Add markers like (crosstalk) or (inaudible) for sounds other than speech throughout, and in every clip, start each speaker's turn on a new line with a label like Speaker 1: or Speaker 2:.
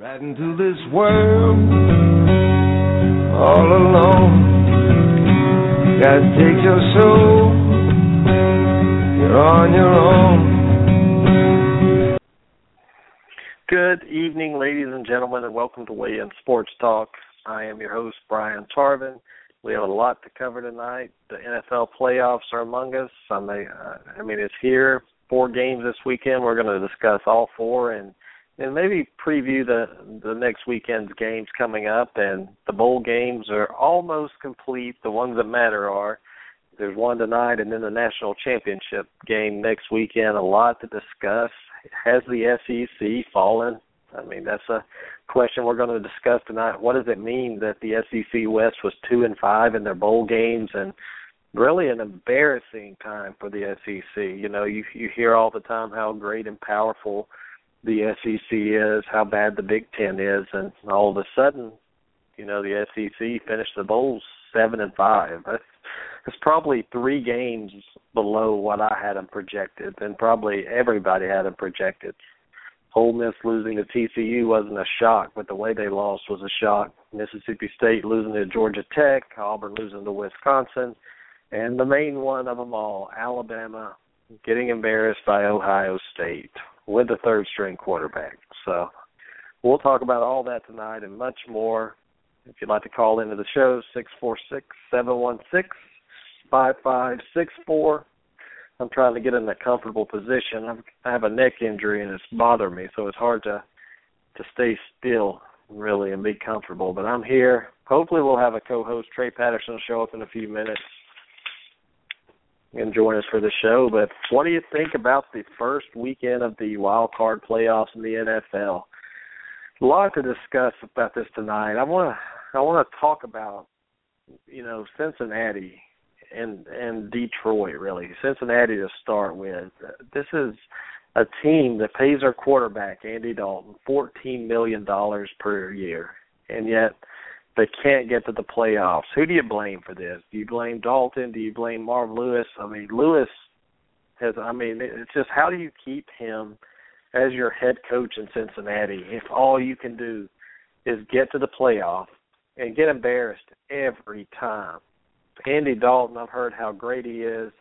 Speaker 1: Right into this world all alone. God take your soul. You're on your own.
Speaker 2: Good evening, ladies and gentlemen, and welcome to Weigh In Sports Talk. I am your host, Brian Tarvin. We have a lot to cover tonight. The NFL playoffs are among us. I mean, uh, I mean, it's here. Four games this weekend. We're going to discuss all four and and maybe preview the the next weekend's games coming up. And the bowl games are almost complete. The ones that matter are there's one tonight, and then the national championship game next weekend. A lot to discuss. Has the SEC fallen? I mean, that's a question we're going to discuss tonight. What does it mean that the SEC West was two and five in their bowl games and really an embarrassing time for the SEC. You know, you you hear all the time how great and powerful the SEC is, how bad the Big Ten is, and all of a sudden, you know, the SEC finished the bowls seven and five. That's probably three games below what I had them projected, and probably everybody had them projected. Ole Miss losing to TCU wasn't a shock, but the way they lost was a shock. Mississippi State losing to Georgia Tech, Auburn losing to Wisconsin, and the main one of them all, Alabama getting embarrassed by Ohio State with the third string quarterback. So we'll talk about all that tonight and much more. If you'd like to call into the show, six four six seven one six five five six four. I'm trying to get in a comfortable position. I'm, I have a neck injury and it's bothering me, so it's hard to to stay still really and be comfortable. But I'm here. Hopefully, we'll have a co-host Trey Patterson show up in a few minutes and join us for the show. But what do you think about the first weekend of the wild card playoffs in the NFL? A lot to discuss about this tonight. I want to I want to talk about you know Cincinnati and and Detroit really. Cincinnati to start with. This is a team that pays their quarterback Andy Dalton fourteen million dollars per year, and yet they can't get to the playoffs. Who do you blame for this? Do you blame Dalton? Do you blame Marv Lewis? I mean, Lewis has. I mean, it's just how do you keep him as your head coach in Cincinnati if all you can do is get to the playoff and get embarrassed every time? Andy Dalton, I've heard how great he is.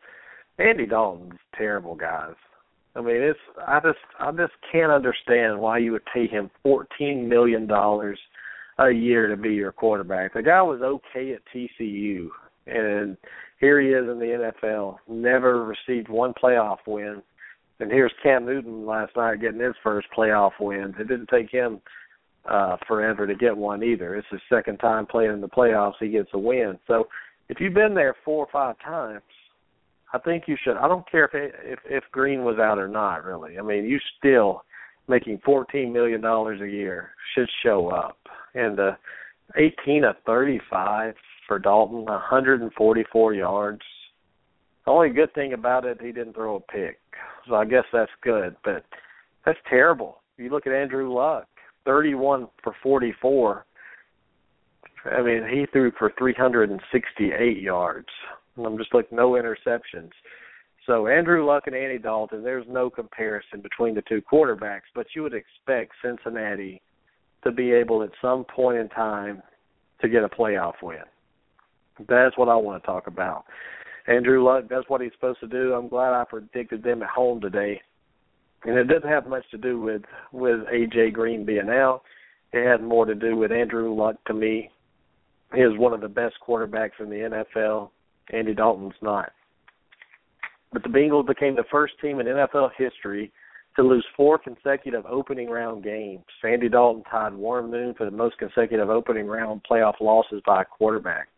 Speaker 2: Andy Dalton's terrible, guys. I mean, it's I just I just can't understand why you would pay him fourteen million dollars a year to be your quarterback. The guy was okay at TCU, and here he is in the NFL. Never received one playoff win. And here's Cam Newton last night getting his first playoff win. It didn't take him uh forever to get one either. It's his second time playing in the playoffs. He gets a win. So if you've been there four or five times, I think you should. I don't care if if if Green was out or not. Really, I mean, you still making fourteen million dollars a year should show up and uh, 18 of 35 for Dalton, 144 yards. The only good thing about it, he didn't throw a pick, so I guess that's good. But that's terrible. You look at Andrew Luck, 31 for 44. I mean, he threw for 368 yards. I'm just like no interceptions. So Andrew Luck and Andy Dalton, there's no comparison between the two quarterbacks, but you would expect Cincinnati to be able at some point in time to get a playoff win. That's what I want to talk about. Andrew Luck does what he's supposed to do. I'm glad I predicted them at home today. And it doesn't have much to do with with AJ Green being out. It had more to do with Andrew Luck to me. He is one of the best quarterbacks in the NFL. Andy Dalton's not. But the Bengals became the first team in NFL history to lose four consecutive opening round games. Andy Dalton tied Warren Moon for the most consecutive opening round playoff losses by a quarterback.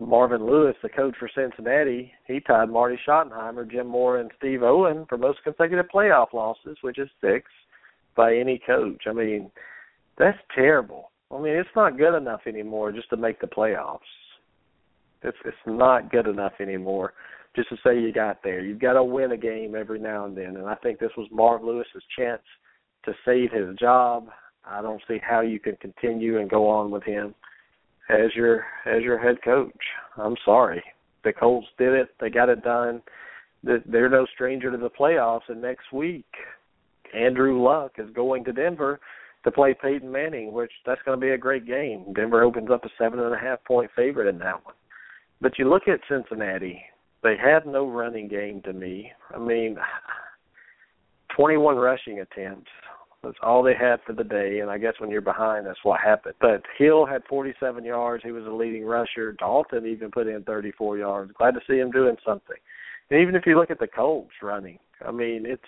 Speaker 2: Marvin Lewis, the coach for Cincinnati, he tied Marty Schottenheimer, Jim Mora, and Steve Owen for most consecutive playoff losses, which is six by any coach. I mean, that's terrible. I mean, it's not good enough anymore just to make the playoffs. It's it's not good enough anymore just to say you got there. You've got to win a game every now and then, and I think this was Marv Lewis's chance to save his job. I don't see how you can continue and go on with him as your as your head coach. I'm sorry. The Colts did it. They got it done. They're no stranger to the playoffs. And next week, Andrew Luck is going to Denver to play Peyton Manning, which that's going to be a great game. Denver opens up a seven and a half point favorite in that one. But you look at Cincinnati; they had no running game to me. I mean, 21 rushing attempts. That's all they had for the day, and I guess when you're behind, that's what happened. But Hill had 47 yards. He was a leading rusher. Dalton even put in 34 yards. Glad to see him doing something. And even if you look at the Colts running, I mean, it's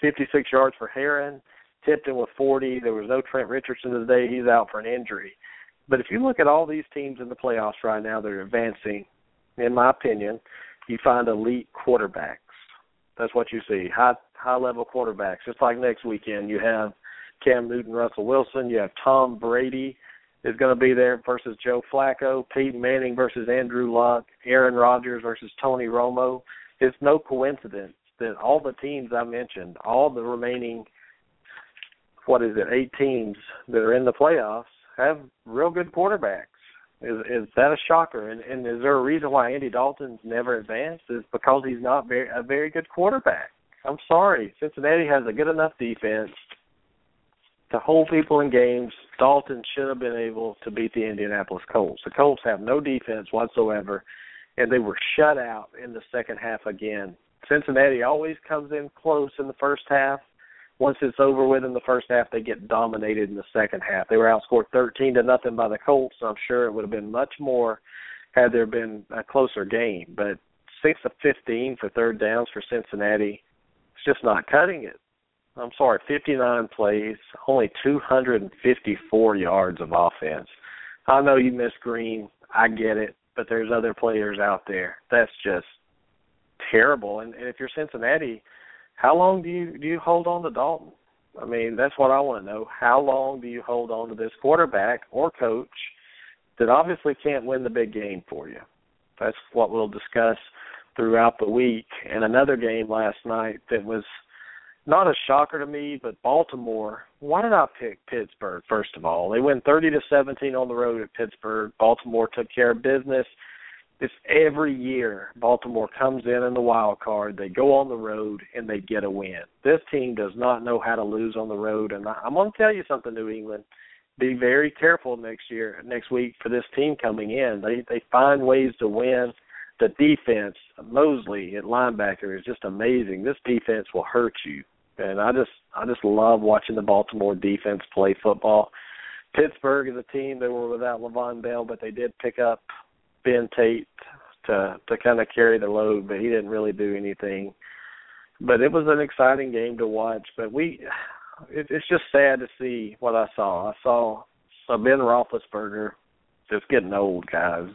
Speaker 2: 56 yards for Herron, Tipton with 40. There was no Trent Richardson today. He's out for an injury. But if you look at all these teams in the playoffs right now that are advancing, in my opinion, you find elite quarterbacks. That's what you see. High high level quarterbacks. Just like next weekend, you have Cam Newton, Russell Wilson. You have Tom Brady is going to be there versus Joe Flacco. Peyton Manning versus Andrew Luck. Aaron Rodgers versus Tony Romo. It's no coincidence that all the teams I mentioned, all the remaining, what is it, eight teams that are in the playoffs, have real good quarterbacks. Is is that a shocker? And, and is there a reason why Andy Dalton's never advanced? Is because he's not very a very good quarterback. I'm sorry. Cincinnati has a good enough defense to hold people in games. Dalton should have been able to beat the Indianapolis Colts. The Colts have no defense whatsoever, and they were shut out in the second half again. Cincinnati always comes in close in the first half. Once it's over with in the first half, they get dominated in the second half. They were outscored 13 to nothing by the Colts. I'm sure it would have been much more had there been a closer game. But six of 15 for third downs for Cincinnati it's just not cutting it. I'm sorry, 59 plays, only 254 yards of offense. I know you miss Green, I get it, but there's other players out there. That's just terrible. And, and if you're Cincinnati, how long do you do you hold on to Dalton? I mean, that's what I want to know. How long do you hold on to this quarterback or coach that obviously can't win the big game for you? That's what we'll discuss throughout the week. And another game last night that was not a shocker to me, but Baltimore. Why did I pick Pittsburgh? First of all, they win thirty to seventeen on the road at Pittsburgh. Baltimore took care of business. It's every year Baltimore comes in in the wild card. They go on the road and they get a win. This team does not know how to lose on the road, and I'm going to tell you something, New England. Be very careful next year, next week for this team coming in. They they find ways to win the defense, Mosley at linebacker is just amazing. This defense will hurt you, and I just I just love watching the Baltimore defense play football. Pittsburgh is a team that were without Le'Veon Bell, but they did pick up Ben Tate to to kind of carry the load, but he didn't really do anything. But it was an exciting game to watch. But we, it, it's just sad to see what I saw. I saw a Ben Roethlisberger just getting old, guys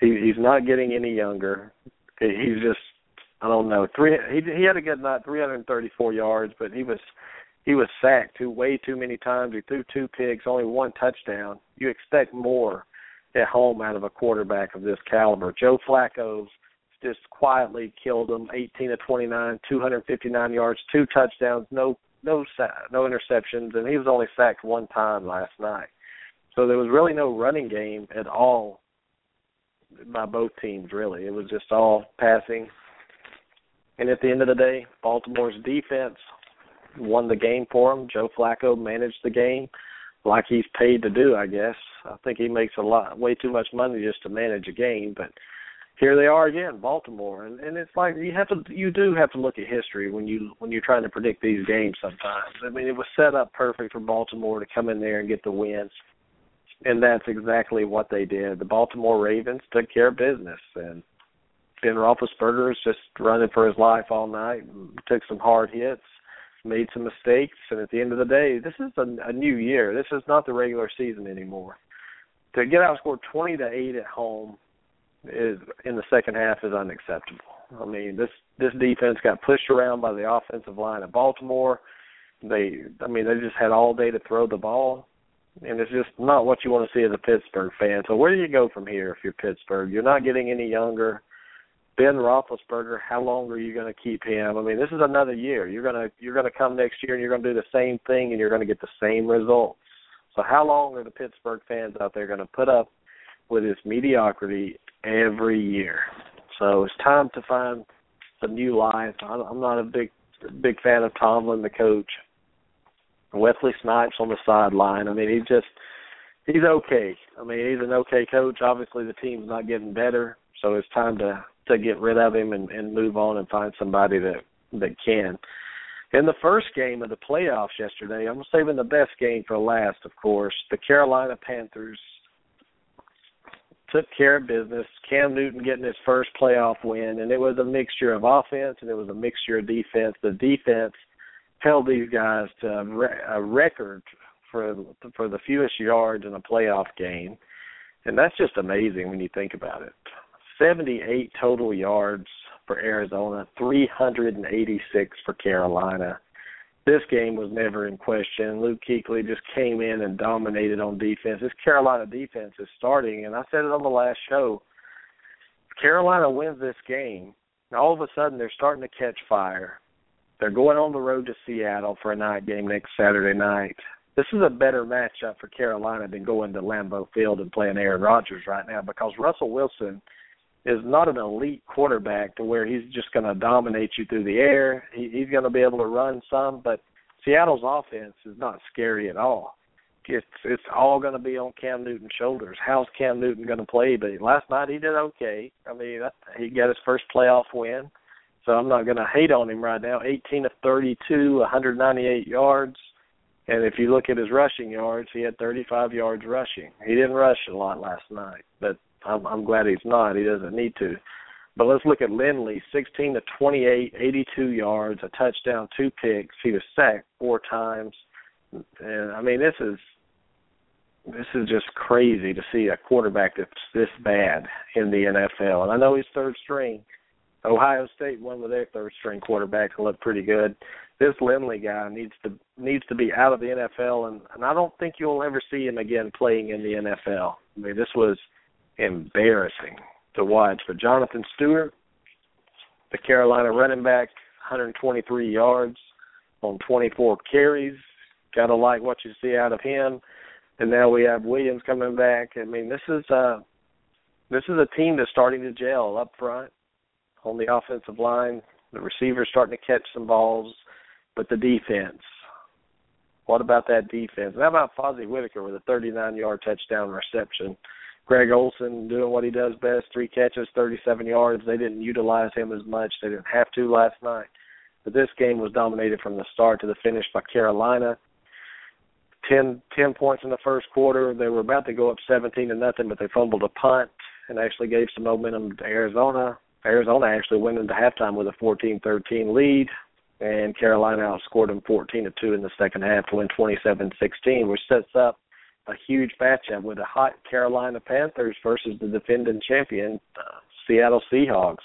Speaker 2: he he's not getting any younger. He's just I don't know three. He he had a good night, 334 yards, but he was he was sacked too way too many times. He threw two picks, only one touchdown. You expect more at home out of a quarterback of this caliber. Joe Flacco's just quietly killed him, 18 to 29, 259 yards, two touchdowns, no no no interceptions, and he was only sacked one time last night. So there was really no running game at all by both teams really. It was just all passing. And at the end of the day, Baltimore's defense won the game for them. Joe Flacco managed the game like he's paid to do, I guess. I think he makes a lot way too much money just to manage a game, but here they are again, Baltimore. And and it's like you have to you do have to look at history when you when you're trying to predict these games sometimes. I mean, it was set up perfect for Baltimore to come in there and get the wins and that's exactly what they did. The Baltimore Ravens took care of business, and Ben Roethlisberger is just running for his life all night. Took some hard hits, made some mistakes, and at the end of the day, this is a, a new year. This is not the regular season anymore. To get outscored twenty to eight at home is in the second half is unacceptable. I mean, this this defense got pushed around by the offensive line of Baltimore. They, I mean, they just had all day to throw the ball, and it's just not what you want to see as a Pittsburgh fan. So where do you go from here if you're Pittsburgh? You're not getting any younger. Ben Roethlisberger, how long are you going to keep him? I mean, this is another year. You're gonna you're gonna come next year and you're going to do the same thing and you're going to get the same results. So how long are the Pittsburgh fans out there going to put up with this mediocrity every year? So it's time to find some new life. I'm not a big big fan of Tomlin, the coach. Wesley Snipes on the sideline. I mean, he's just he's okay. I mean, he's an okay coach. Obviously, the team's not getting better, so it's time to to get rid of him and, and move on and find somebody that that can. In the first game of the playoffs yesterday, I'm saving the best game for last, of course. The Carolina Panthers took care of business. Cam Newton getting his first playoff win, and it was a mixture of offense and it was a mixture of defense. The defense held these guys to a record for for the fewest yards in a playoff game, and that's just amazing when you think about it. 78 total yards for Arizona, 386 for Carolina. This game was never in question. Luke Kuechly just came in and dominated on defense. This Carolina defense is starting, and I said it on the last show. Carolina wins this game. All of a sudden, they're starting to catch fire. They're going on the road to Seattle for a night game next Saturday night. This is a better matchup for Carolina than going to Lambeau Field and playing Aaron Rodgers right now because Russell Wilson – is not an elite quarterback to where he's just going to dominate you through the air. He, he's going to be able to run some, but Seattle's offense is not scary at all. It's it's all going to be on Cam Newton's shoulders. How's Cam Newton going to play? But last night he did okay. I mean, he got his first playoff win, so I'm not going to hate on him right now. 18 of 32, 198 yards. And if you look at his rushing yards, he had 35 yards rushing. He didn't rush a lot last night, but I'm, I'm glad he's not. He doesn't need to. But let's look at Lindley, 16 to 28, 82 yards, a touchdown, two picks. He was sacked four times. And I mean, this is this is just crazy to see a quarterback that's this bad in the NFL. And I know he's third string. Ohio State won with their third string quarterback and looked pretty good. This Lindley guy needs to needs to be out of the NFL and, and I don't think you'll ever see him again playing in the NFL. I mean this was embarrassing to watch. But Jonathan Stewart, the Carolina running back, 123 yards on 24 carries. Gotta like what you see out of him. And now we have Williams coming back. I mean, this is uh this is a team that's starting to gel up front on the offensive line. The receivers starting to catch some balls, but the defense. What about that defense? how about Fozzie Whittaker with a 39-yard touchdown reception? Greg Olsen doing what he does best, three catches, 37 yards. They didn't utilize him as much. They didn't have to last night. But this game was dominated from the start to the finish by Carolina. Ten, ten points in the first quarter. They were about to go up 17 to nothing, but they fumbled a punt and actually gave some momentum to Arizona. Arizona actually went into halftime with a 14-13 lead, and Carolina outscored them 14 to 2 in the second half to win 27-16, which sets up a huge matchup with the hot Carolina Panthers versus the defending champion uh, Seattle Seahawks.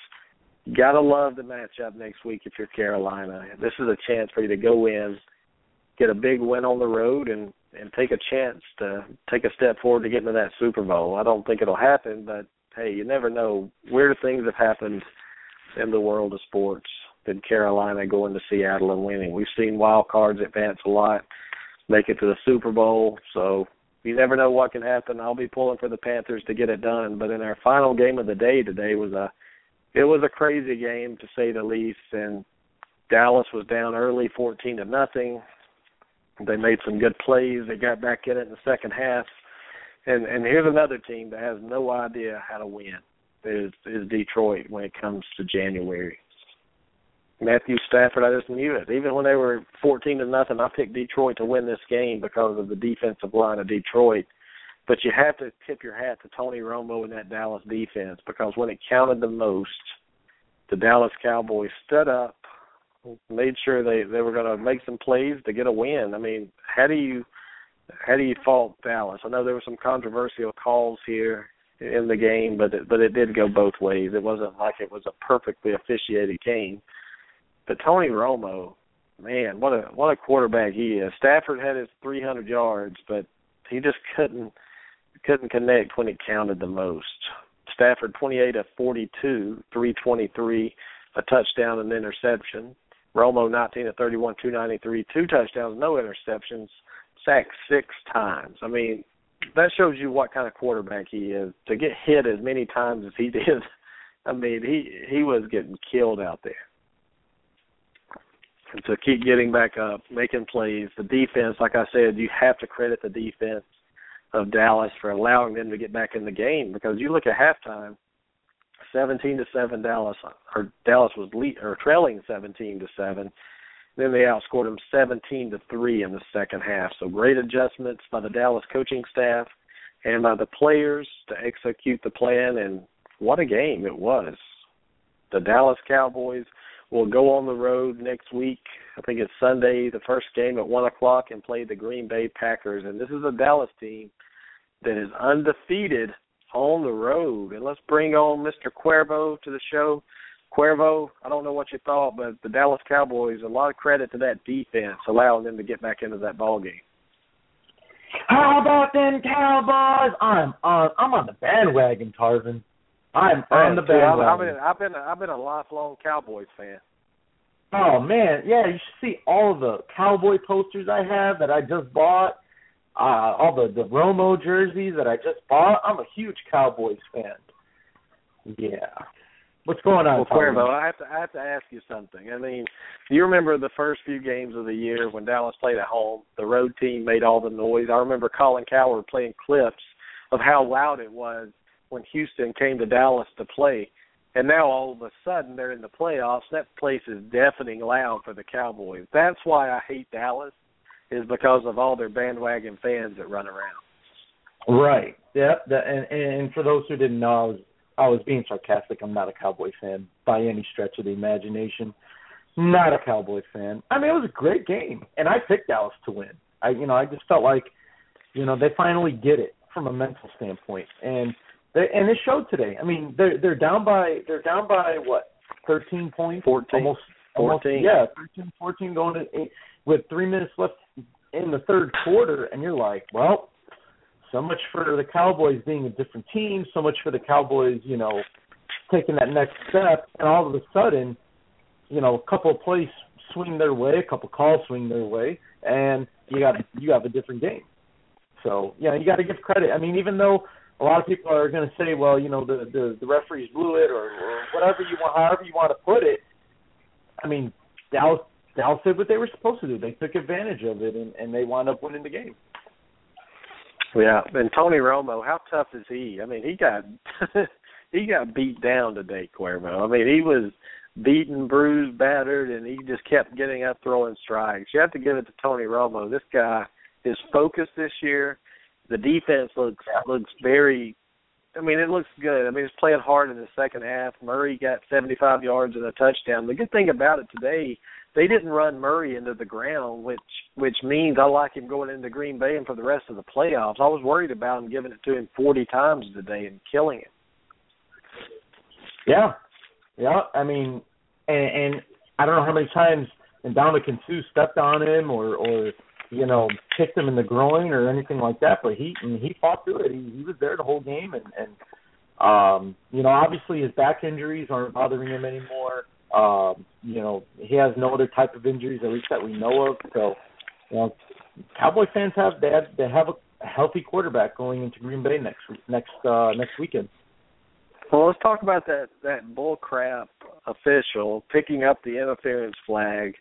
Speaker 2: Gotta love the matchup next week if you're Carolina. This is a chance for you to go in, get a big win on the road, and and take a chance to take a step forward to get into that Super Bowl. I don't think it'll happen, but hey, you never know. Weird things have happened in the world of sports. Than Carolina going to Seattle and winning. We've seen wild cards advance a lot, make it to the Super Bowl. So you never know what can happen. I'll be pulling for the Panthers to get it done. But in our final game of the day today was a it was a crazy game to say the least and Dallas was down early fourteen to nothing. They made some good plays. They got back in it in the second half. And and here's another team that has no idea how to win. Is is Detroit when it comes to January. Matthew Stafford, I just knew it. Even when they were fourteen to nothing, I picked Detroit to win this game because of the defensive line of Detroit. But you have to tip your hat to Tony Romo and that Dallas defense because when it counted the most, the Dallas Cowboys stood up, made sure they they were going to make some plays to get a win. I mean, how do you how do you fault Dallas? I know there were some controversial calls here in the game, but it, but it did go both ways. It wasn't like it was a perfectly officiated game. But Tony Romo, man, what a what a quarterback he is. Stafford had his 300 yards, but he just couldn't couldn't connect when it counted the most. Stafford 28 of 42, 323, a touchdown and interception. Romo 19 of 31, 293, two touchdowns, no interceptions, sacked six times. I mean, that shows you what kind of quarterback he is. To get hit as many times as he (laughs) did, I mean, he he was getting killed out there. And to keep getting back up, making plays, the defense, like I said, you have to credit the defense of Dallas for allowing them to get back in the game because you look at halftime, seventeen to seven Dallas or Dallas was lead or trailing seventeen to seven. Then they outscored them seventeen to three in the second half. So great adjustments by the Dallas coaching staff and by the players to execute the plan and what a game it was. The Dallas Cowboys will go on the road next week. I think it's Sunday, the first game at one o'clock, and play the Green Bay Packers. And this is a Dallas team that is undefeated on the road. And let's bring on Mr. Cuervo to the show. Cuervo, I don't know what you thought, but the Dallas Cowboys, a lot of credit to that defense, allowing them to get back into that ball game.
Speaker 3: How about them Cowboys? I'm on. I'm on the bandwagon, Tarvin. I'm on the
Speaker 2: Too. I've,
Speaker 3: bandwagon.
Speaker 2: been, I've been, I've been a lifelong Cowboys fan.
Speaker 3: Oh man, yeah, you should see all the cowboy posters I have that I just bought. Uh all the the Romo jerseys that I just bought. I'm a huge Cowboys fan. Yeah. What's going on?
Speaker 2: Well, Cuervo, I have to, I have to ask you something. I mean, do you remember the first few games of the year when Dallas played at home? The road team made all the noise. I remember Colin Cowherd playing clips of how loud it was when Houston came to Dallas to play. And now all of a sudden they're in the playoffs. That place is deafening loud for the Cowboys. That's why I hate Dallas, is because of all their bandwagon fans that run around.
Speaker 3: Right. Yep. That, and and for those who didn't know, I was I was being sarcastic. I'm not a Cowboy fan by any stretch of the imagination. Not a Cowboy fan. I mean, it was a great game, and I picked Dallas to win. I you know I just felt like, you know, they finally get it from a mental standpoint, and they and it showed today. I mean, they're they're down by they're down by what 13 points,
Speaker 2: 14.
Speaker 3: almost almost
Speaker 2: 14.
Speaker 3: yeah 13 14 going to eight, with three minutes left in the third quarter, and you're like, well, so much for the Cowboys being a different team, so much for the Cowboys, you know, taking that next step, and all of a sudden, you know, a couple of plays swing their way, a couple of calls swing their way, and you got you have a different game. So yeah, you got to give credit. I mean, even though a lot of people are going to say, well, you know, the the, the referees blew it, or, or whatever you want, however you want to put it. I mean, Dallas Dallas did what they were supposed to do. They took advantage of it, and, and they wound up winning the game.
Speaker 2: Yeah, and Tony Romo, how tough is he? I mean, he got (laughs) he got beat down today, Cuervo. I mean, he was beaten, bruised, battered, and he just kept getting up, throwing strikes. You have to give it to Tony Romo. This guy is focused this year. The defense looks looks very. I mean, it looks good. I mean, it's playing hard in the second half. Murray got 75 yards and a touchdown. The good thing about it today, they didn't run Murray into the ground, which which means I like him going into Green Bay and for the rest of the playoffs. I was worried about him giving it to him 40 times today and killing him.
Speaker 3: Yeah, yeah. I mean, and, and I don't know how many times Ndamukong Suh stepped on him or or you know kicked him in the groin or anything like that, but he I he fought through it. He, he was there the whole game, and and um, you know obviously his back injuries aren't bothering him anymore. Um, you know he has no other type of injuries at least that we know of. So you know, Cowboy fans have they have they have a healthy quarterback going into Green Bay next next uh, next weekend.
Speaker 2: Well, let's talk about that that bull crap official picking up the interference flag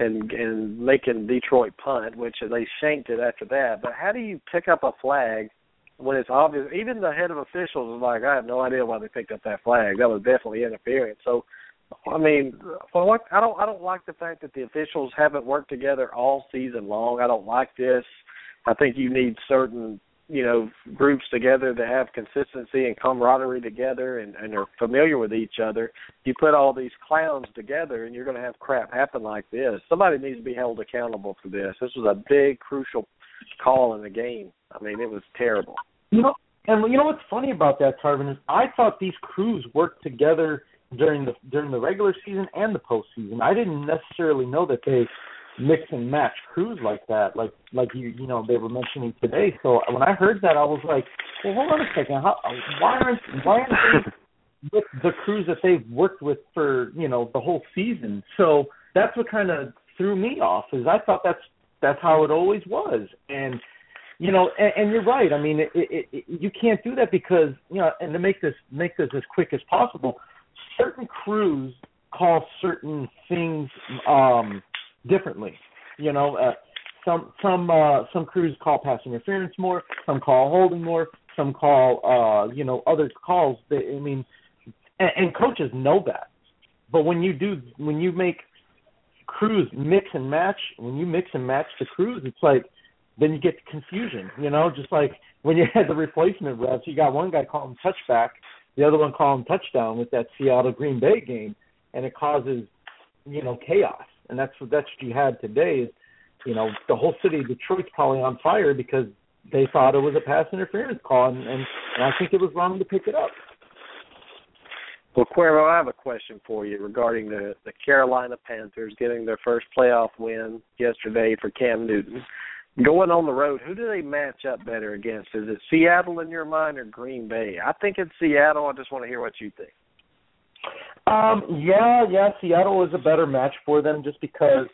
Speaker 2: and and making Detroit punt, which they shanked it after that. But how do you pick up a flag when it's obvious? Even the head of officials is like, I have no idea why they picked up that flag. That was definitely interference. So, I mean, for what I don't I don't like the fact that the officials haven't worked together all season long. I don't like this. I think you need certain you know groups together that have consistency and camaraderie together and, and are familiar with each other. You put all these clowns together, and you're going to have crap happen like this. Somebody needs to be held accountable for this. This was a big, crucial call in the game. I mean, it was terrible.
Speaker 3: You know, And you know what's funny about that, Tarvin, is I thought these crews worked together during the during the regular season and the postseason. I didn't necessarily know that they mix and match crews like that, like like you you know they were mentioning today. So when I heard that, I was like, well, hold on a second, how why aren't why aren't they (laughs) with the crews that they've worked with for you know the whole season? So that's what kind of threw me off, is I thought that's that's how it always was, and you know, and, and you're right. I mean, it, it, it, you can't do that because you know, and to make this make this as quick as possible, certain crews call certain things um differently. You know, uh, some some uh, some crews call pass interference more, some call holding more, some call uh, you know other calls. They, I mean, and, and coaches know that. But when you do, when you make crews mix and match, when you mix and match the crews, it's like then you get confusion. You know, just like when you (laughs) had the replacement refs, you got one guy calling touchback, the other one calling touchdown with that Seattle Green Bay game, and it causes you know chaos and that's what that's what you had today. Is you know the whole city of Detroit's probably on fire because they thought it was a pass interference call, and, and, and I think it was wrong to pick it up.
Speaker 2: Well, Cuervo, I have a question for you regarding the the Carolina Panthers getting their first playoff win yesterday for Cam Newton. Going on the road, who do they match up better against? Is it Seattle in your mind or Green Bay? I think it's Seattle. I just want to hear what you think.
Speaker 3: Um, yeah, yeah, Seattle is a better match for them just because.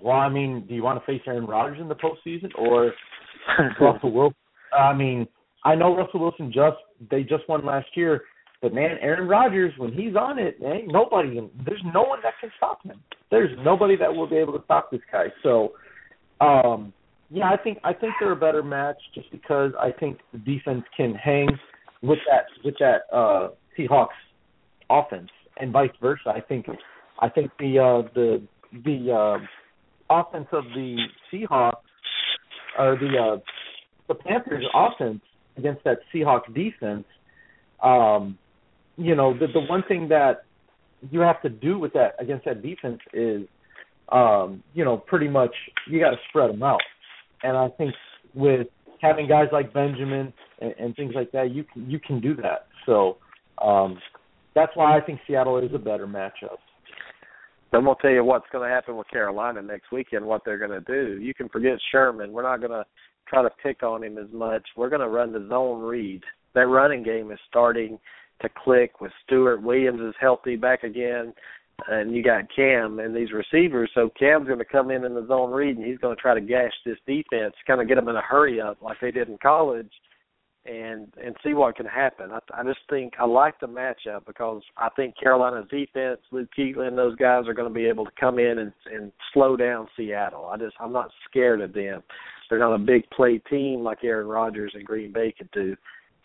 Speaker 3: Well, I mean, do you want to face Aaron Rodgers in the postseason or (laughs) Russell Wilson? I mean, I know Russell Wilson just they just won last year, but man, Aaron Rodgers when he's on it, ain't nobody. There's no one that can stop him. There's nobody that will be able to stop this guy. So, um, yeah, I think I think they're a better match just because I think the defense can hang with that with that uh Seahawks offense, and vice versa. I think I think the uh, the the uh, offense of the Seahawks or the uh, the Panthers offense against that Seahawks defense. Um, you know, the the one thing that you have to do with that against that defense is, um, you know, pretty much you got to spread them out. And I think with having guys like Benjamin and, and things like that, you can you can do that. So um, that's why I think Seattle is a better matchup.
Speaker 2: I'm gonna tell you what's going to happen with Carolina next weekend. What they're going to do. You can forget Sherman. We're not going to try to pick on him as much. We're going to run the zone read. That running game is starting to click with Stewart Williams is healthy back again, and you got Cam and these receivers. So Cam's going to come in in the zone read, and he's going to try to gash this defense, kind of get them in a hurry up like they did in college and and see what can happen. I, I just think I like the matchup because I think Carolina's defense, Luke Kuechly, those guys are going to be able to come in and and slow down Seattle. I just I'm not scared of them. They're not a big play team like Aaron Rodgers and Green Bay could do.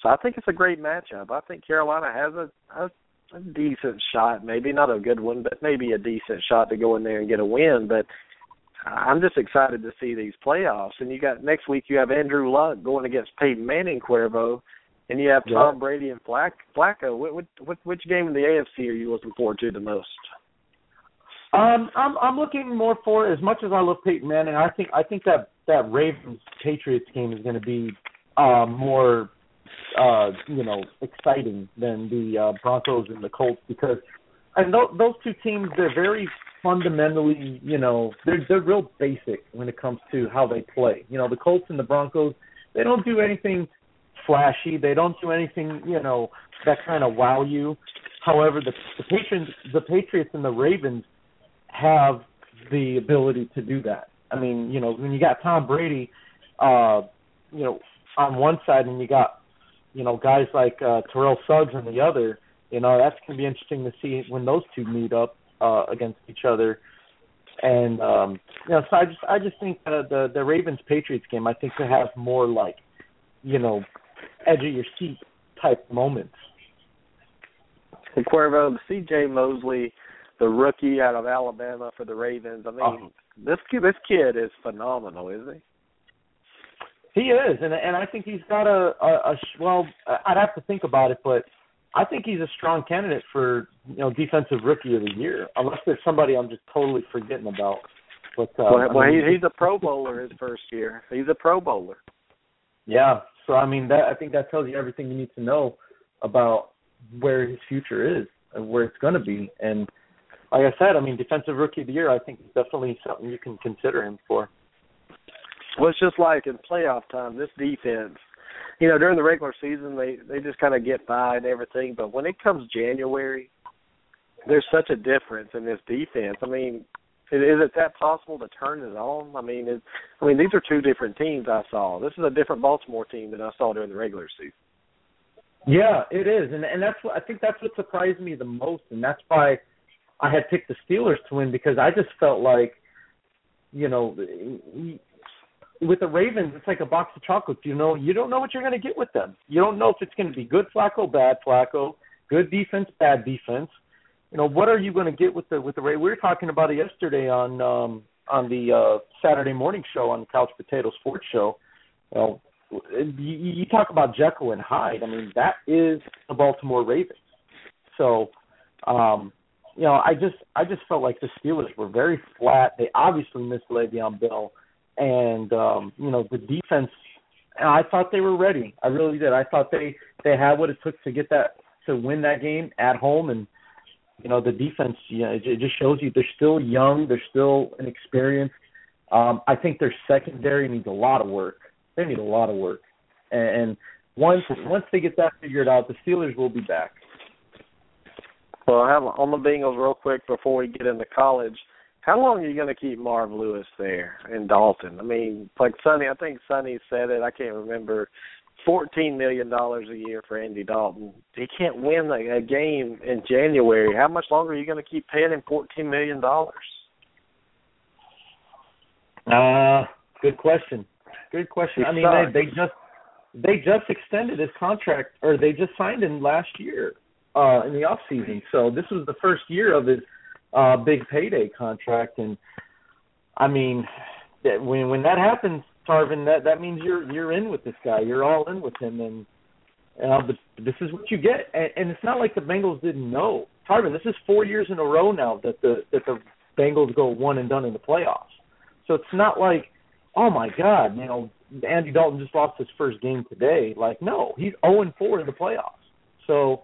Speaker 2: So I think it's a great matchup. I think Carolina has a, a a decent shot, maybe not a good one, but maybe a decent shot to go in there and get a win. But I'm just excited to see these playoffs. And you got next week you have Andrew Luck going against Peyton Manning, Cuervo, and you have Tom. Brady and Black Flacco. What, what, which game in the AFC are you looking forward to the most?
Speaker 3: Um, I'm I'm looking more for as much as I love Peyton Manning. I think I think that that Ravens Patriots game is going to be uh, more uh, you know exciting than the uh, Broncos and the Colts because and th- those two teams they're very fundamentally, you know, they're they're real basic when it comes to how they play. You know, the Colts and the Broncos, they don't do anything flashy. They don't do anything, you know, that kind of wow you. However, the the Patriots, the Patriots and the Ravens have the ability to do that. I mean, you know, when you got Tom Brady, uh, you know, on one side, and you got, you know, guys like uh, Terrell Suggs on the other. You know, that's gonna be interesting to see when those two meet up uh, against each other. And um, you know, so I just I just think uh, the the Ravens Patriots game I think to have more like, you know, edge of your seat type moments.
Speaker 2: And Cuervo, C.J. Mosley, the rookie out of Alabama for the Ravens. I mean, oh. this kid, this kid is phenomenal, isn't he?
Speaker 3: He is, and and I think he's got a, a, a well. I'd have to think about it, but I think he's a strong candidate for you know defensive rookie of the year, unless there's somebody I'm just totally forgetting about. But uh,
Speaker 2: well, well
Speaker 3: I mean,
Speaker 2: he, he's a Pro Bowler his first year. He's a Pro Bowler.
Speaker 3: Yeah. So I mean that I think that tells you everything you need to know about where his future is and where it's going to be. And like I said, I mean defensive rookie of the year, I think is definitely something you can consider him for.
Speaker 2: Well, it's just like in playoff time, this defense. You know, during the regular season, they they just kind of get by and everything, but when it comes January, there's such a difference in this defense. I mean, is it that possible to turn it on? I mean, it, I mean these are two different teams I saw. This is a different Baltimore team than I saw during the regular season.
Speaker 3: Yeah, it is, and and that's what I think that's what surprised me the most, and that's why I had picked the Steelers to win because I just felt like, you know, with the Ravens, it's like a box of chocolates. You know, you don't know what you're going to get with them. You don't know if it's going to be good Flacco, bad Flacco, good defense, bad defense. You know, what are you going to get with the with the Ravens? We were talking about it yesterday on um on the uh Saturday morning show on Couch Potato Sports Show. You know, you, you talk about Jekyll and Hyde. I mean, that is the Baltimore Ravens. So, um, you know, I just I just felt like the Steelers were very flat. They obviously missed Le'Veon Bell and um, you know the defense. I thought they were ready. I really did. I thought they they had what it took to get that to win that game at home, and you know the defense. You know, it, it just shows you they're still young. They're still inexperienced. Um, I think their secondary needs a lot of work. They need a lot of work, and, and once once they get that figured out, the Steelers will be back.
Speaker 2: Well, I have on the Bengals real quick before we get into college. How long are you going to keep Marv Lewis there in Dalton? I mean, like Sonny, I think Sonny said it. I can't remember. Fourteen million dollars a year for Andy Dalton. He can't win a, a game in January. How much longer are you going to keep paying him fourteen million dollars?
Speaker 3: Uh, good question. Good question.
Speaker 2: He
Speaker 3: I mean,
Speaker 2: sucks.
Speaker 3: they, they just they just extended his contract, or they just signed him last year uh, in the off season. So this was the first year of his uh, big payday contract, and I mean, that when when that happens, Tarvin, that that means you're you're in with this guy. You're all in with him, and uh, but this is what you get. And, and it's not like the Bengals didn't know. Tarvin, this is four years in a row now that the that the Bengals go one and done in the playoffs. So it's not like, oh my God, you know, Andy Dalton just lost his first game today. Like, no, he's 0 and 4 in the playoffs. So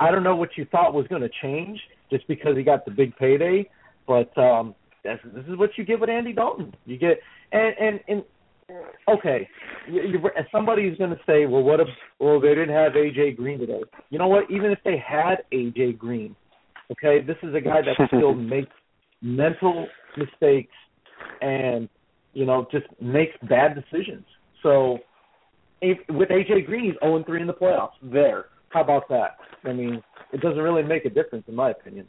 Speaker 3: I don't know what you thought was going to change just because he got the big payday, but um, that's, this is what you get with Andy Dalton. You get and and and okay, you, you, somebody's going to say, well, what if well they didn't have AJ Green today? You know what? Even if they had AJ Green, okay, this is a guy that (laughs) still makes mental mistakes and you know just makes bad decisions. So if, with AJ Green, he's 0 3 in the playoffs. There, how about that? I mean, it doesn't really make a difference in my opinion.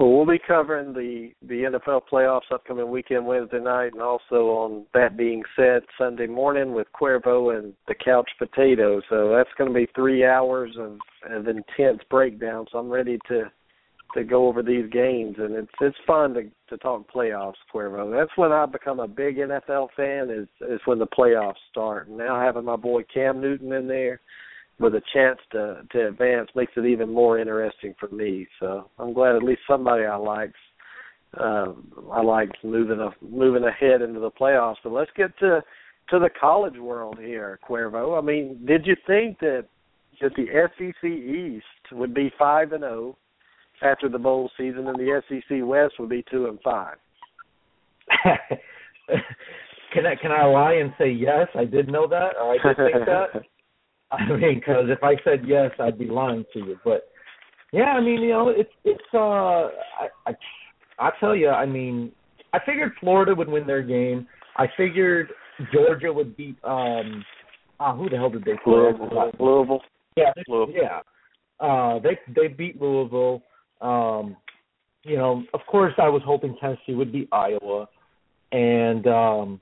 Speaker 2: Well, we'll be covering the the NFL playoffs upcoming weekend Wednesday night, and also on that being said Sunday morning with Cuervo and the Couch Potato. So that's going to be three hours of, of intense breakdown. So I'm ready to to go over these games, and it's it's fun to to talk playoffs, Cuervo. That's when I become a big NFL fan is is when the playoffs start. And now having my boy Cam Newton in there with a chance to to advance makes it even more interesting for me. So I'm glad at least somebody I like um I like moving a, moving ahead into the playoffs. But let's get to to the college world here, Cuervo. I mean, did you think that that the SEC East would be five and zero after the bowl season, and the SEC West would be two and five? (laughs)
Speaker 3: can I can I lie and say yes? I did know that, or I did think that. (laughs) (laughs) I mean, because if I said yes, I'd be lying to you. But yeah, I mean, you know, it's it's. uh I I, I tell you, I mean, I figured Florida would win their game. I figured Georgia would beat. um uh, Who the hell did they play?
Speaker 2: Louisville. Louisville.
Speaker 3: Yeah, they,
Speaker 2: Louisville.
Speaker 3: yeah. Uh, they they beat Louisville. Um, you know, of course, I was hoping Tennessee would beat Iowa, and um,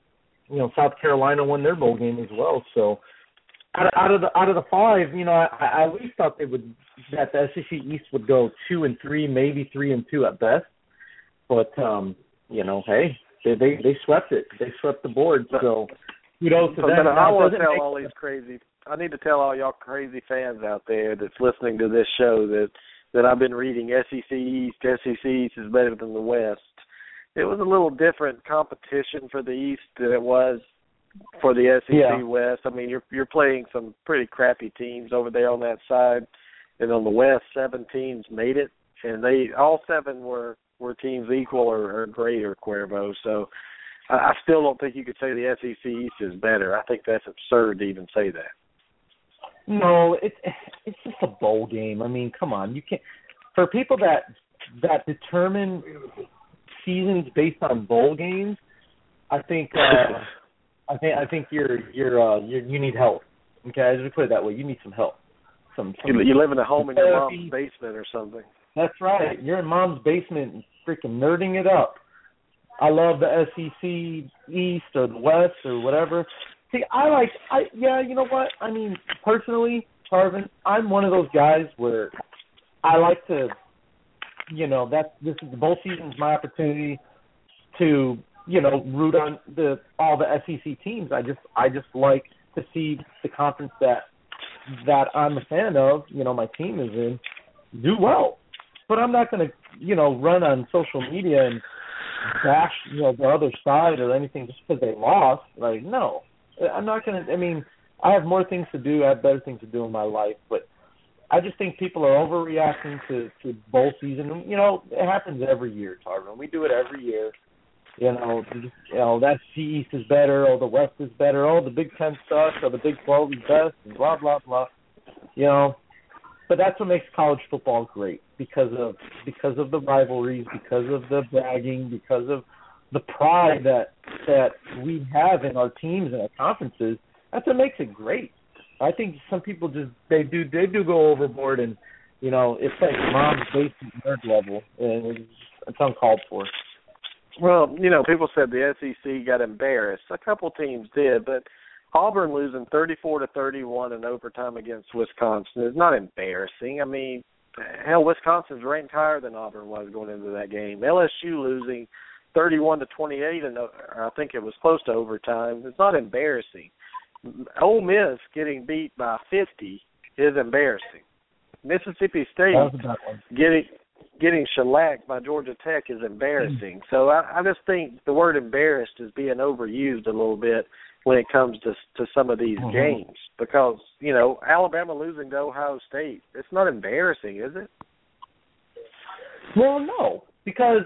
Speaker 3: you know, South Carolina won their bowl game as well. So out of, out of the out of the five, you know, I, I at least thought they would that the SEC East would go two and three, maybe three and two at best. But um, you know, hey, they they, they swept it. They swept the board. So you
Speaker 2: know,
Speaker 3: them.
Speaker 2: then I want to tell all these crazy. I need to tell all y'all crazy fans out there that's listening to this show that that I've been reading SEC East. SEC East is better than the West. It was a little different competition for the East than it was for the SEC
Speaker 3: Yeah.
Speaker 2: West. I mean, you're you're playing some pretty crappy teams over there on that side, and on the West, seven teams made it, and they all seven were were teams equal or, or greater. Cuervo, so I, I still don't think you could say the SEC East is better. I think that's absurd to even say that.
Speaker 3: No, it's it's just a bowl game. I mean, come on, you can't. For people that that determine seasons based on bowl games, I think uh, (laughs) I think I think you're you're uh you're, you need help. Okay, I just put it that way. You need some help. Some, some
Speaker 2: You, you live in a home in your mom's basement or something.
Speaker 3: That's right. You're in mom's basement, and freaking nerding it up. I love the SEC East or the West or whatever. See, I like. I yeah. You know what? I mean, personally, Tarvin, I'm one of those guys where I like to, you know, that this is the bowl season's my opportunity to, you know, root on the all the SEC teams. I just I just like to see the conference that that I'm a fan of, you know, my team is in, do well. But I'm not going to, you know, run on social media and bash, you know, the other side or anything just because they lost. Like, no, I'm not going to. I mean, I have more things to do. I have better things to do in my life. But I just think people are overreacting to to bowl season. You know, it happens every year, Tarvin. We do it every year. You know, you know that C East is better. Oh, the West is better. Oh, the Big Ten sucks. Or the Big Twelve is best. And blah blah blah. You know, but that's what makes college football great because of because of the rivalries, because of the bragging, because of the pride that that we have in our teams and our conferences. That's what makes it great. I think some people just they do they do go overboard and you know it's like mom's basement nerd level and it's, it's uncalled for.
Speaker 2: Well, you know, people said the SEC got embarrassed. A couple teams did, but Auburn losing 34 to 31 in overtime against Wisconsin is not embarrassing. I mean, hell, Wisconsin's ranked higher than Auburn was going into that game. LSU losing 31 to 28 and uh, I think it was close to overtime. It's not embarrassing. Ole Miss getting beat by 50 is embarrassing. Mississippi State
Speaker 3: That was a bad one.
Speaker 2: getting getting shellacked by Georgia Tech is embarrassing. So I, I just think the word embarrassed is being overused a little bit when it comes to to some of these
Speaker 3: Mhm.
Speaker 2: games because you know Alabama losing to Ohio State it's not embarrassing, is it?
Speaker 3: Well, no, because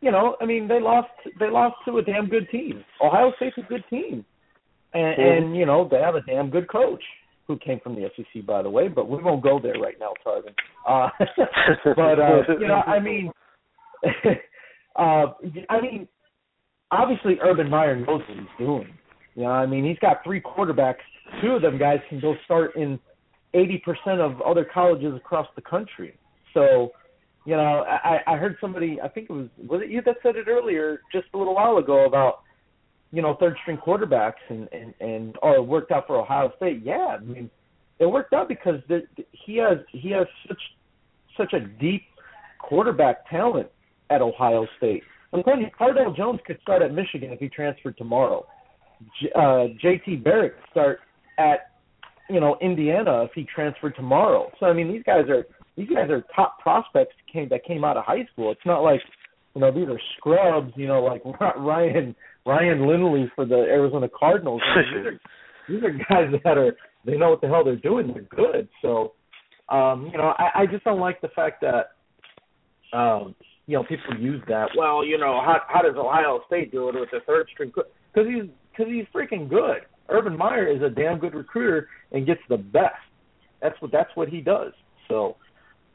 Speaker 3: you know, I mean, they lost they lost to a damn good team. Ohio State's a good team, and,
Speaker 2: Mhm.
Speaker 3: and you know they have a damn good coach who came from the SEC, by the way. But we won't go there right now, Tarvin. Uh, (laughs) but uh, you know, I mean, (laughs) uh, I mean, obviously Urban Meyer knows what he's doing. You know, I mean, he's got three quarterbacks. Two of them guys can go start in eighty percent of other colleges across the country. So, you know, I, I heard somebody, I think it was, was it you that said it earlier, just a little while ago about, you know, third string quarterbacks and and and oh, it worked out for Ohio State. Yeah, I mean, it worked out because the, he has he has such such a deep quarterback talent at Ohio State. I'm telling you, Cardale Jones could start at Michigan if he transferred tomorrow. J- uh, JT Barrett could start at you know Indiana if he transferred tomorrow. So I mean, these guys are these guys are top prospects came that came out of high school. It's not like you know these are scrubs. You know, like (laughs) Ryan Ryan Lindley for the Arizona Cardinals. I mean, these, are, (laughs) these are guys that are they know what the hell they're doing. They're good. So um, you know, I, I just don't like the fact that um, you know people use that. Well, you know, how how does Ohio State do it with the third string? Because he's because he's freaking good. Urban Meyer is a damn good recruiter and gets the best. That's what that's what he does. So,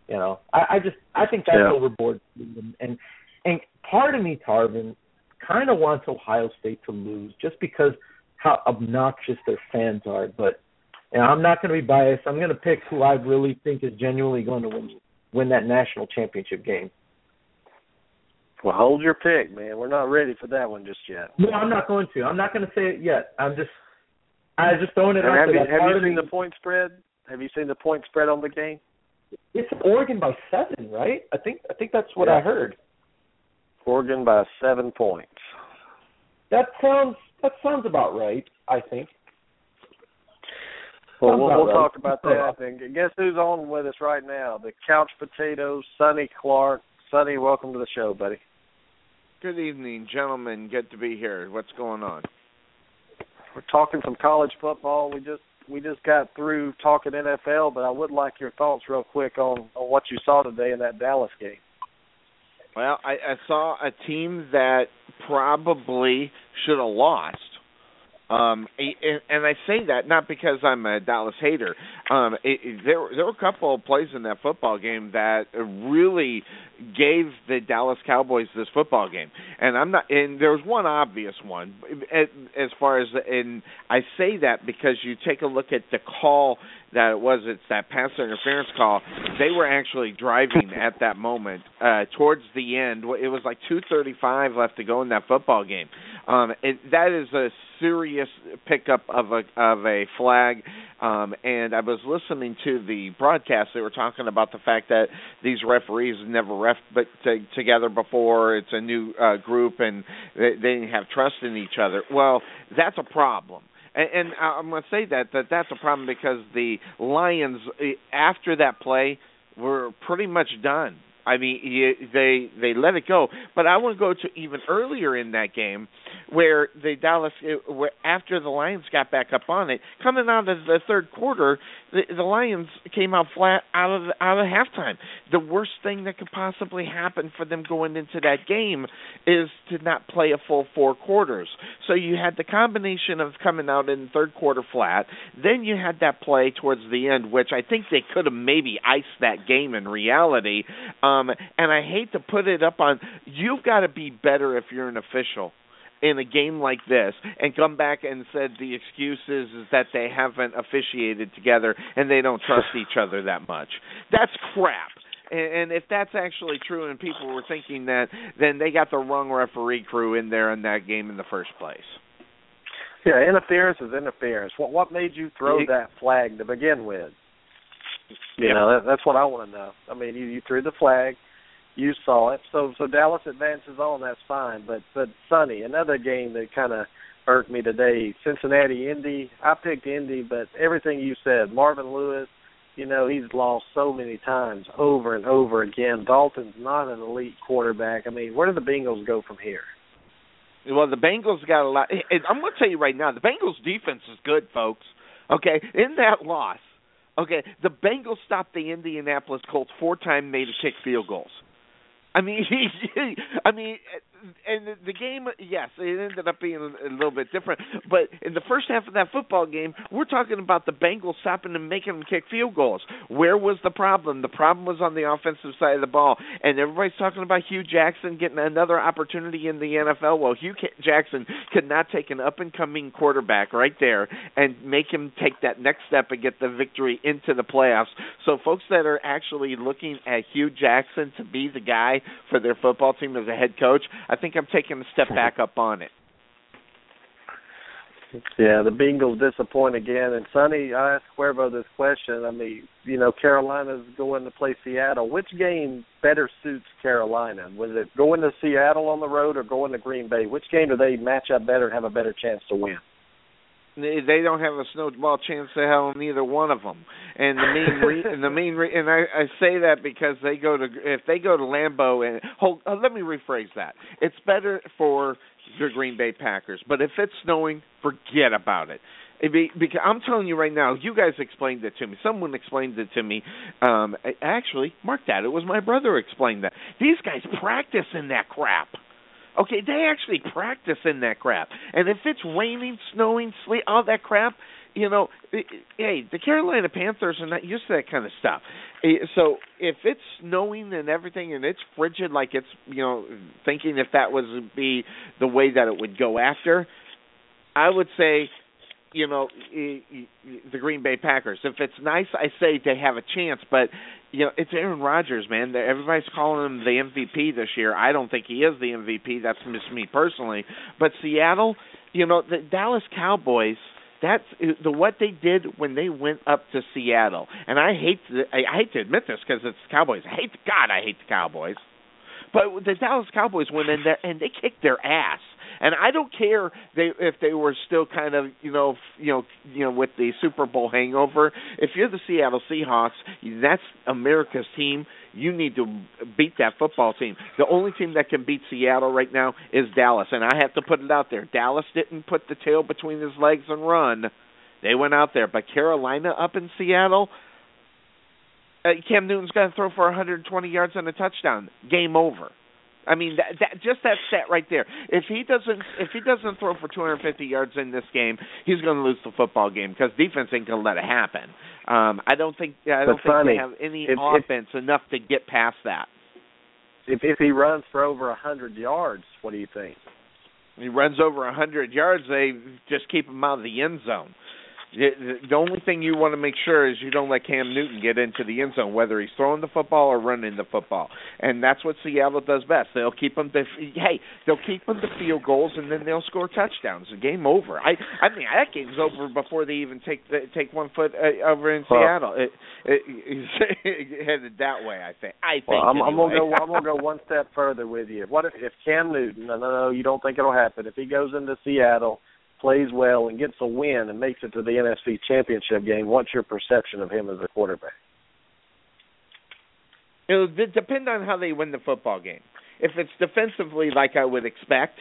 Speaker 3: you know, I, I just I think that's
Speaker 2: Yeah.
Speaker 3: overboard. And, and and part of me, Tarvin, kind of wants Ohio State to lose just because how obnoxious their fans are. But you know, I'm not going to be biased. I'm going to pick who I really think is genuinely going to win win that national championship game.
Speaker 2: Well, hold your pick, man. We're not ready for that one just yet.
Speaker 3: No, I'm not going to. I'm not going to say it yet. I'm just I'm just throwing it
Speaker 2: And
Speaker 3: out
Speaker 2: have
Speaker 3: there.
Speaker 2: you have you seen
Speaker 3: me-
Speaker 2: the point spread? Have you seen the point spread on the game?
Speaker 3: It's Oregon by seven, right? I think I think that's what
Speaker 2: Yeah.
Speaker 3: I heard.
Speaker 2: Oregon by seven points.
Speaker 3: That sounds that sounds about right. I think.
Speaker 2: Well, we'll, we'll
Speaker 3: right.
Speaker 2: talk about that. And guess who's on with us right now? The couch potatoes, Sonny Clark. Sonny, welcome to the show, buddy.
Speaker 4: Good evening, gentlemen. Good to be here. What's going on?
Speaker 2: we're talking some college football. We just we just got through talking NFL, but I would like your thoughts real quick on on what you saw today in that Dallas game.
Speaker 4: Well, I, I saw a team that probably should have lost. Um, and, and I say that not because I'm a Dallas hater. Um, it, it, there, there were a couple of plays in that football game that really gave the Dallas Cowboys this football game, and I'm not. And there was one obvious one as far as, and I say that because you take a look at the call that it was. It's that pass interference call. They were actually driving (laughs) at that moment uh, towards the end. It was like 2:35 left to go in that football game. Um, it, that is a serious pickup of a of a flag. Um, and I was listening to the broadcast. They were talking about the fact that these referees never ref but t- together before. It's a new uh, group, and they, they didn't have trust in each other. Well, that's a problem and, and I'm going to say that that that's a problem because the Lions eh, after that play were pretty much done. I mean, they they let it go. But I want to go to even earlier in that game, where the Dallas, uh, where after the Lions got back up on it, coming out of the third quarter, the, the Lions came out flat out of out of halftime. The worst thing that could possibly happen for them going into that game is to not play a full four quarters. So you had the combination of coming out in third quarter flat, then you had that play towards the end, which I think they could have maybe iced that game in reality. Um, Um, and I hate to put it up on you've got to be better if you're an official in a game like this and come back and said the excuse is, is that they haven't officiated together and they don't trust each other that much. That's crap. And, if that's actually true and people were thinking that, then they got the wrong referee crew in there in that game in the first place.
Speaker 2: Yeah, interference is interference. What what made you throw that flag to begin with? You yeah. know, that, that's what I want to know. I mean, you you threw the flag you saw it. So so Dallas advances on, that's fine. But but Sonny, another game that kind of irked me today. Cincinnati, Indy. I picked Indy, but everything you said, Marvin Lewis. You know he's lost so many times over and over again. Dalton's not an elite quarterback. I mean, where do the Bengals go from here?
Speaker 4: Well, the Bengals got a lot. I'm going to tell you right now, the Bengals defense is good, folks. Okay, in that loss, okay, the Bengals stopped the Indianapolis Colts four times, made a kick field goals. I mean, (laughs) I mean, and the game, yes, it ended up being a little bit different. But in the first half of that football game, we're talking about the Bengals stopping and making them kick field goals. Where was the problem? The problem was on the offensive side of the ball, and everybody's talking about Hue Jackson getting another opportunity in the NFL. Well, Hue Jackson could not take an up and coming quarterback right there and make him take that next step and get the victory into the playoffs. So, folks that are actually looking at Hue Jackson to be the guy for their football team as a head coach, I think I'm taking a step back up on it.
Speaker 2: Yeah, the Bengals disappoint again. And Sonny, I asked Cuervo this question. I mean, you know, Carolina's going to play Seattle. Which game better suits Carolina? Was it going to Seattle on the road or going to Green Bay? Which game do they match up better and have a better chance to win?
Speaker 4: They don't have a snowball chance to hell in either one of them. And the main re- (laughs) and the main re- and I, I say that because they go to if they go to Lambeau and hold. Uh, let me rephrase that. It's better for the Green Bay Packers, but if it's snowing, forget about it. It be, because I'm telling you right now, you guys explained it to me. Someone explained it to me. Um, actually, mark that. It was my brother who explained that. These guys practice in that crap. Okay, they actually practice in that crap. And if it's raining, snowing, sleet, all that crap, you know, hey, the Carolina Panthers are not used to that kind of stuff. So if it's snowing and everything and it's frigid, like it's, you know, thinking if that was be the way that it would go after, I would say you know the Green Bay Packers. If it's nice, I say they have a chance, but you know it's Aaron Rodgers, man. Everybody's calling him the MVP this year. I don't think he is the MVP. That's just me personally. But Seattle, you know, the Dallas Cowboys. That's uh, the what they did when they went up to Seattle, and I hate to, I hate to admit this because it's Cowboys. I hate God, I hate the Cowboys. But the Dallas Cowboys went in there and they kicked their ass. And I don't care they if they were still kind of you know you know you know with the Super Bowl hangover. If you're the Seattle Seahawks, that's America's team. You need to beat that football team. The only team that can beat Seattle right now is Dallas, and I have to put it out there. Dallas didn't put the tail between his legs and run. They went out there, but Carolina up in Seattle, uh, Cam Newton's going to throw for 120 yards and a touchdown. Game over. I mean, that, that just that stat right there. If he doesn't, if he doesn't throw for 250 yards in this game, he's going to lose the football game because defense ain't going to let it happen. Um, I don't think I don't
Speaker 2: But
Speaker 4: think
Speaker 2: Sonny,
Speaker 4: they have any
Speaker 2: if- if-
Speaker 4: offense enough to get past that.
Speaker 2: If if he runs for over a hundred yards, what do you think?
Speaker 4: He runs over 100 yards, they just keep him out of the end zone. The the only thing you want to make sure is you don't let Cam Newton get into the end zone, whether he's throwing the football or running the football, and that's what Seattle does best. They'll keep him to hey, they'll keep him to field goals, and then they'll score touchdowns. The game over. I I mean that game's over before they even take the, take one foot uh, over in
Speaker 2: Well-
Speaker 4: Seattle. It, it, it's (laughs) headed that way. I think. I think.
Speaker 2: Well, I'm, I'm gonna go. I'm gonna go one step further with you. What if, if Cam Newton? I know you don't think it'll happen. If he goes into Seattle, plays well, and gets a win and makes it to the NFC Championship game, what's your perception of him as a quarterback?
Speaker 4: It'll depend on how they win the football game. If it's defensively like I would expect,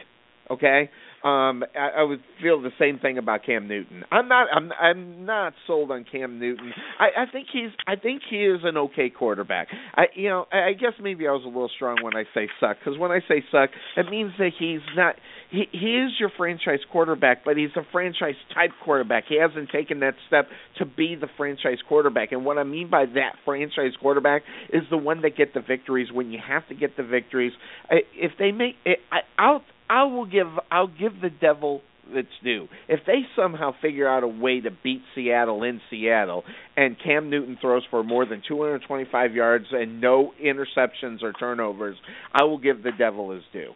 Speaker 4: okay, um, I, I would feel the same thing about Cam Newton. I'm not. I'm. I'm not sold on Cam Newton. I, I think he's. I think he is an okay quarterback. I. You know. I, I guess maybe I was a little strong when I say suck because when I say suck, it means that he's not. He he is your franchise quarterback, but he's a franchise type quarterback. He hasn't taken that step to be the franchise quarterback. And what I mean by that franchise quarterback is the one that get the victories when you have to get the victories. If they make, I, I'll I will give I'll give the devil its due. If they somehow figure out a way to beat Seattle in Seattle and Cam Newton throws for more than 225 yards and no interceptions or turnovers, I will give the devil his due.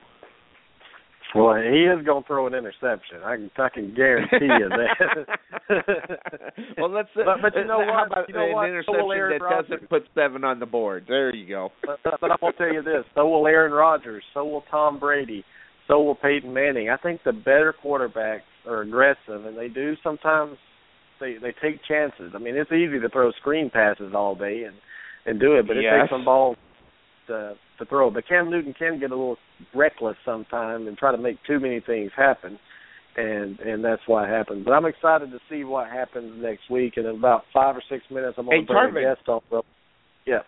Speaker 2: Well, he is going to throw an interception. I can I can guarantee you that. (laughs)
Speaker 4: well, let's.
Speaker 2: But- but you know what?
Speaker 4: about
Speaker 2: You know
Speaker 4: an
Speaker 2: what? So will
Speaker 4: interception
Speaker 2: Aaron
Speaker 4: that
Speaker 2: Rodgers.
Speaker 4: doesn't put seven on the board? There you go.
Speaker 2: but, but, but I'm gonna tell you this: so will Aaron Rodgers, so will Tom Brady, so will Peyton Manning. I think the better quarterbacks are aggressive, and they do sometimes they they take chances. I mean, it's easy to throw screen passes all day and and do it, but it takes some balls to to throw. But Cam Newton can get a little reckless sometimes and try to make too many things happen. And and that's why it happens. But I'm excited to see what happens next week. And in about five or six minutes, I'm going
Speaker 4: Hey,
Speaker 2: to bring
Speaker 4: Tarvin.
Speaker 2: a guest on. Yeah.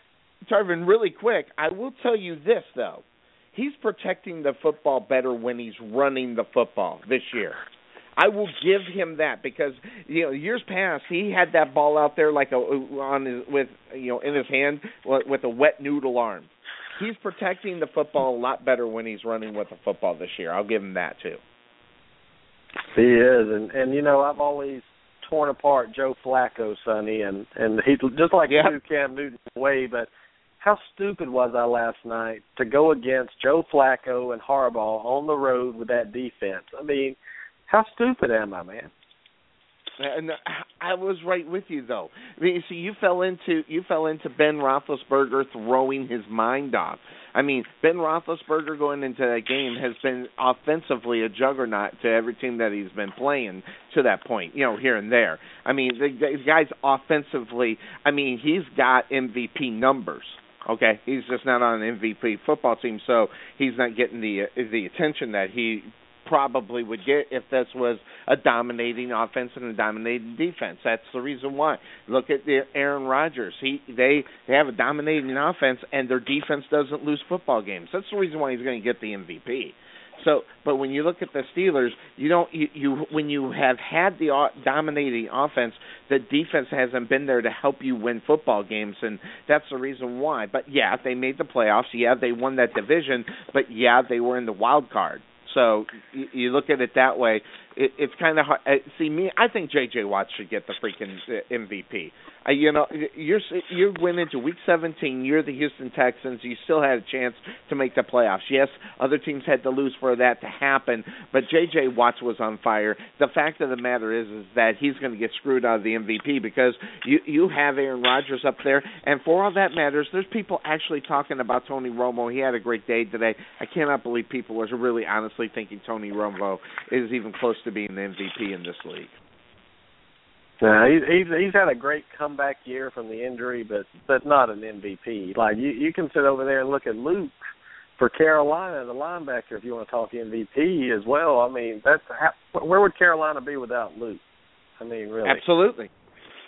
Speaker 4: Tarvin, really quick, I will tell you this though. He's protecting the football better when he's running the football this year. I will give him that because you know years past he had that ball out there like a on his with you know in his hand with a wet noodle arm. He's protecting the football a lot better when he's running with the football this year. I'll give him that too.
Speaker 2: He is, and and you know I've always torn apart Joe Flacco, Sonny, and and he just like
Speaker 4: Yep.
Speaker 2: you Cam Newton way. But how stupid was I last night to go against Joe Flacco and Harbaugh on the road with that defense? I mean, how stupid am I, man?
Speaker 4: And uh, I was right with you though. I mean, see, you fell into you fell into Ben Roethlisberger throwing his mind off. I mean, Ben Roethlisberger going into that game has been offensively a juggernaut to every team that he's been playing to that point. You know, here and there. I mean, the, the guy's offensively. I mean, he's got MVP numbers. Okay, he's just not on an MVP football team, so he's not getting the the attention that he probably would get if this was a dominating offense and a dominating defense. That's the reason why. Look at the Aaron Rodgers. He they they have a dominating offense and their defense doesn't lose football games. That's the reason why he's going to get the MVP. So, but when you look at the Steelers, you don't you, you when you have had the dominating offense, the defense hasn't been there to help you win football games, and that's the reason why. But yeah, they made the playoffs. Yeah, they won that division, but yeah, they were in the wild card. So you, you look at it that way. It, it's kind of hard. Uh, see, me, I think J.J. Watt should get the freaking uh, MVP. Uh, you know, you're you went into Week 17. You're the Houston Texans. You still had a chance to make the playoffs. Yes, other teams had to lose for that to happen, but J.J. Watts was on fire. The fact of the matter is, is that he's going to get screwed out of the MVP because you you have Aaron Rodgers up there, and for all that matters, there's people actually talking about Tony Romo. He had a great day today. I cannot believe people are really honestly thinking Tony Romo is even close to being the MVP in this league.
Speaker 2: No, he's he's he's had a great comeback year from the injury, but but not an MVP. Like you you can sit over there and look at Luke for Carolina, the linebacker. If you want to talk MVP as well, I mean that's where would Carolina be without Luke? I mean, really,
Speaker 4: absolutely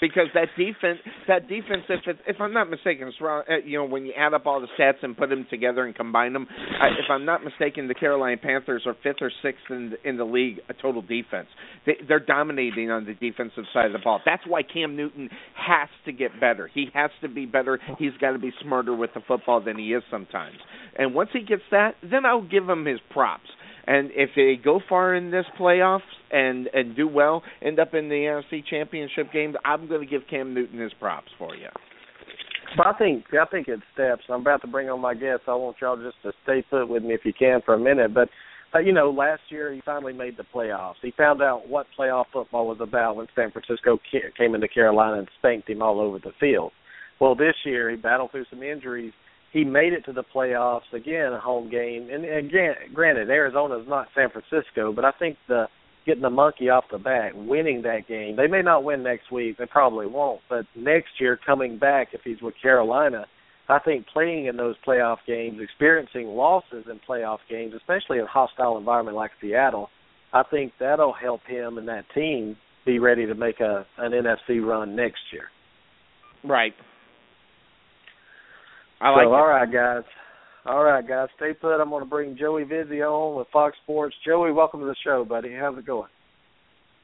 Speaker 4: because that defense, that defense, if it, if I'm not mistaken, it's wrong. Uh, you know, when you add up all the stats and put them together and combine them, I, if I'm not mistaken, the Carolina Panthers are fifth or sixth in in the league a total defense. They, they're dominating on the defensive side of the ball. That's why Cam Newton has to get better. He has to be better. He's got to be smarter with the football than he is sometimes. And once he gets that, then I'll give him his props. And if they go far in this playoffs and and do well, end up in the NFC Championship game, I'm going to give Cam Newton his props for you.
Speaker 2: I think I think it steps. I'm about to bring on my guests. I want y'all just to stay put with me if you can for a minute. But uh, you know, last year he finally made the playoffs. He found out what playoff football was about when San Francisco came into Carolina and spanked him all over the field. Well, this year he battled through some injuries he made it to the playoffs again, a home game. And again, granted, Arizona is not San Francisco, but I think the getting the monkey off the back, winning that game. They may not win next week, they probably won't, but next year coming back if he's with Carolina, I think playing in those playoff games, experiencing losses in playoff games, especially in a hostile environment like Seattle, I think that'll help him and that team be ready to make a an NFC run next year.
Speaker 4: Right.
Speaker 2: I like so, it. all right, guys. All right, guys, stay put. I'm going to bring Joey Vizzi on with Fox Sports. Joey, welcome to the show, buddy. How's it going?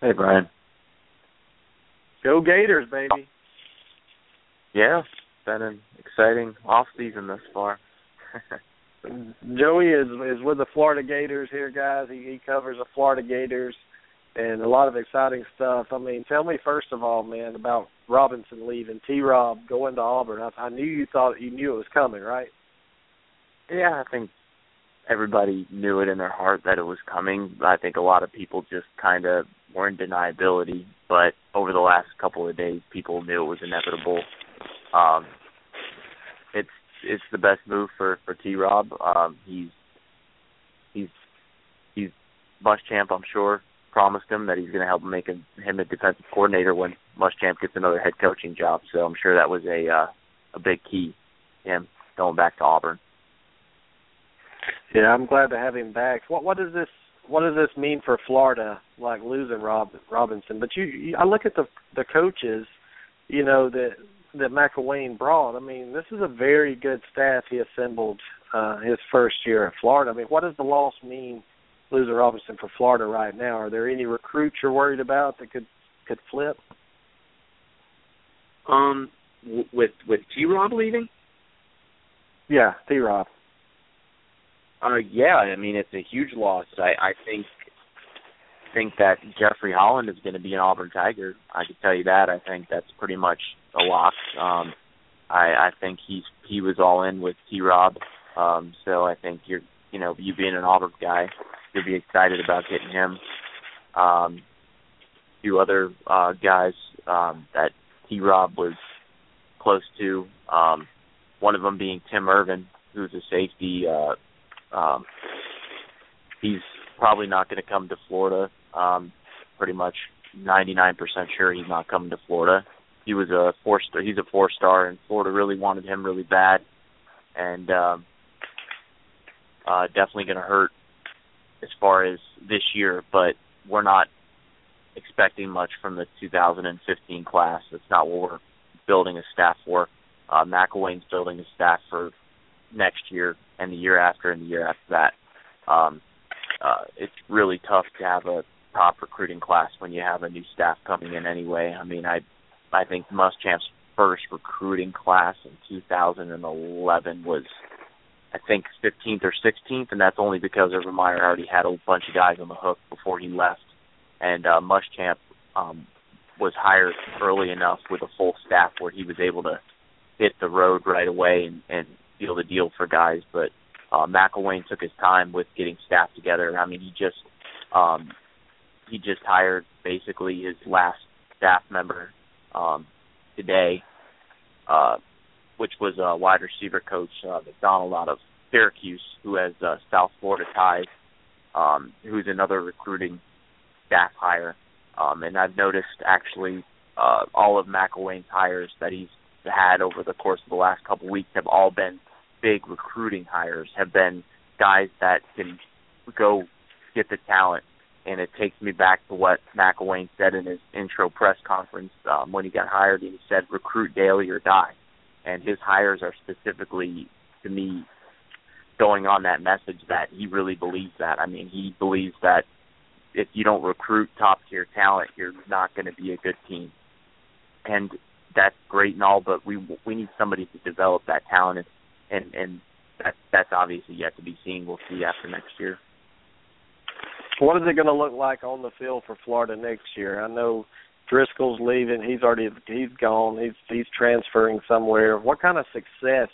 Speaker 5: Hey, Brian.
Speaker 2: Go Gators, baby.
Speaker 5: Yeah, been an exciting off season thus far. (laughs)
Speaker 2: Joey is is with the Florida Gators here, guys. He, he covers the Florida Gators and a lot of exciting stuff. I mean, tell me first of all, man, about Robinson leaving, T. Rob going to Auburn. I, I knew you thought you knew it was coming, right?
Speaker 5: Yeah, I think everybody knew it in their heart that it was coming. I think a lot of people just kind of were in deniability. But over the last couple of days, people knew it was inevitable. Um, it's it's the best move for for T. Rob. Um, he's he's he's Muschamp, I'm sure promised him that he's going to help make him, him a defensive coordinator when Muschamp gets another head coaching job. So I'm sure that was a uh, a big key him going back to Auburn.
Speaker 2: Yeah, I'm glad to have him back. What what does this what does this mean for Florida? Like losing Rob Robinson, but you, you I look at the the coaches, you know that that McElwain brought. I mean, this is a very good staff he assembled uh, his first year at Florida. I mean, what does the loss mean? Losing Robinson for Florida right now. Are there any recruits you're worried about that could could flip?
Speaker 5: Um, w- with with T. Rob leaving.
Speaker 2: Yeah, T. Rob.
Speaker 5: Uh, yeah, I mean it's a huge loss. I I think think that Jeffery Holland is going to be an Auburn Tiger. I can tell you that. I think that's pretty much a lock. Um, I I think he's he was all in with T. Rob. Um, so I think you're you know you being an Auburn guy, to be excited about getting him. Um, a few other uh, guys um, that T. Rob was close to. Um, one of them being Tim Irvin, who's a safety. Uh, um, he's probably not going to come to Florida. Um, pretty much 99% sure he's not coming to Florida. He was a four star. He's a four star, and Florida really wanted him really bad, and um, uh, definitely going to hurt as far as this year, but we're not expecting much from the 2015 class. That's not what we're building a staff for. Uh, McElwain's building a staff for next year and the year after and the year after that. Um, uh, it's really tough to have a top recruiting class when you have a new staff coming in anyway. I mean, I I think Muschamp's first recruiting class in 2011 was I think 15th or 16th, and that's only because Urban Meyer already had a bunch of guys on the hook before he left, and uh, Muschamp um, was hired early enough with a full staff where he was able to hit the road right away and, and seal the deal for guys. But uh, McElwain took his time with getting staff together. I mean, he just um, he just hired basically his last staff member um, today. Uh, which was a wide receiver coach uh, McDonald out of Syracuse, who has uh, South Florida ties, um, who's another recruiting staff hire. Um, and I've noticed actually uh, all of McElwain's hires that he's had over the course of the last couple weeks have all been big recruiting hires, have been guys that can go get the talent. And it takes me back to what McElwain said in his intro press conference um, when he got hired. He said, "Recruit daily or die." And his hires are specifically, to me, going on that message that he really believes that. I mean, he believes that if you don't recruit top tier talent, you're not going to be a good team. And that's great and all, but we we need somebody to develop that talent, and and, and that that's obviously yet to be seen. We'll see after next year.
Speaker 2: What is it going to look like on the field for Florida next year? I know Driscoll's leaving. He's already he's gone. He's he's transferring somewhere. What kind of success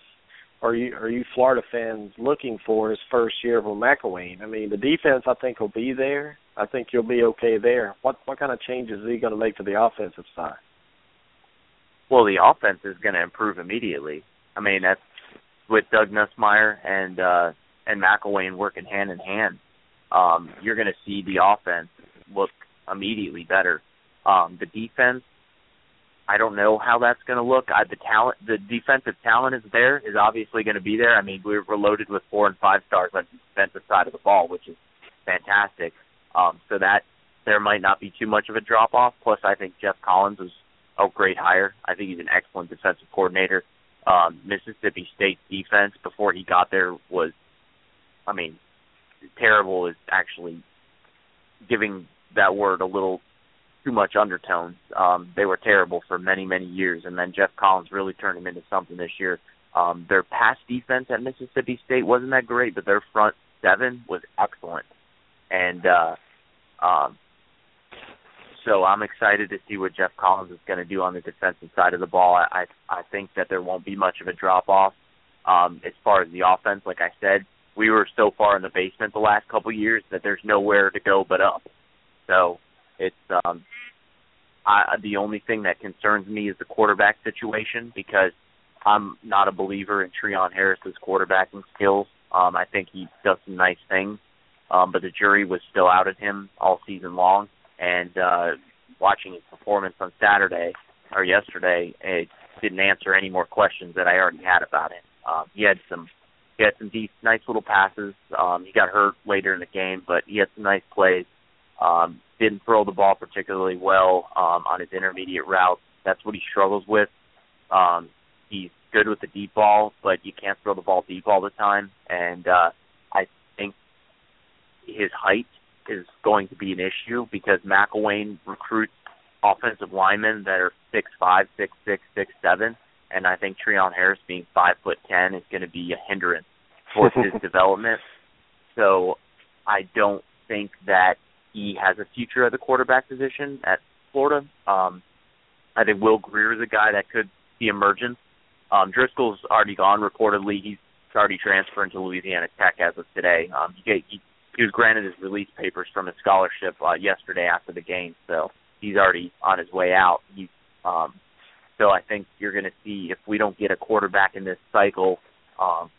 Speaker 2: are you are you Florida fans looking for his first year with McElwain? I mean, the defense I think will be there. I think you'll be okay there. What what kind of changes is he going to make to the offensive side?
Speaker 5: Well, the offense is going to improve immediately. I mean, that's with Doug Nussmeier and uh, and McElwain working hand in hand. Um, you're going to see the offense look immediately better. Um, the defense, I don't know how that's going to look. I, the talent, the defensive talent is there, is obviously going to be there. I mean, we're, we're loaded with four and five stars on the defensive side of the ball, which is fantastic. Um, so that there might not be too much of a drop off. Plus, I think Geoff Collins is a great hire. I think he's an excellent defensive coordinator. Um, Mississippi State defense before he got there was, I mean, terrible is actually giving that word a little too much undertones. Um, they were terrible for many, many years, and then Geoff Collins really turned them into something this year. Um, their pass defense at Mississippi State wasn't that great, but their front seven was excellent. And uh, um, so I'm excited to see what Geoff Collins is going to do on the defensive side of the ball. I I think that there won't be much of a drop off. Um, as far as the offense, like I said, we were so far in the basement the last couple years that there's nowhere to go but up. So it's um, I, the only thing that concerns me is the quarterback situation because I'm not a believer in Treon Harris's quarterbacking skills. Um, I think he does some nice things, um, but the jury was still out at him all season long and uh, watching his performance on Saturday or yesterday, it didn't answer any more questions that I already had about him. Um, he had some he had some deep, nice little passes. Um, he got hurt later in the game, but he had some nice plays. Um, didn't throw the ball particularly well um, on his intermediate routes. That's what he struggles with. Um, he's good with the deep ball, but you can't throw the ball deep all the time. And uh, I think his height is going to be an issue because McElwain recruits offensive linemen that are six five, six six, six seven, and I think Treon Harris being five foot ten is going to be a hindrance towards his (laughs) development. So I don't think that he has a future at the quarterback position at Florida. Um, I think Will Grier is a guy that could be emergent. Um, Driscoll's already gone reportedly. He's already transferring to Louisiana Tech as of today. Um, he, he he was granted his release papers from his scholarship uh, yesterday after the game, so he's already on his way out. He's um, so I think you're going to see if we don't get a quarterback in this cycle, um,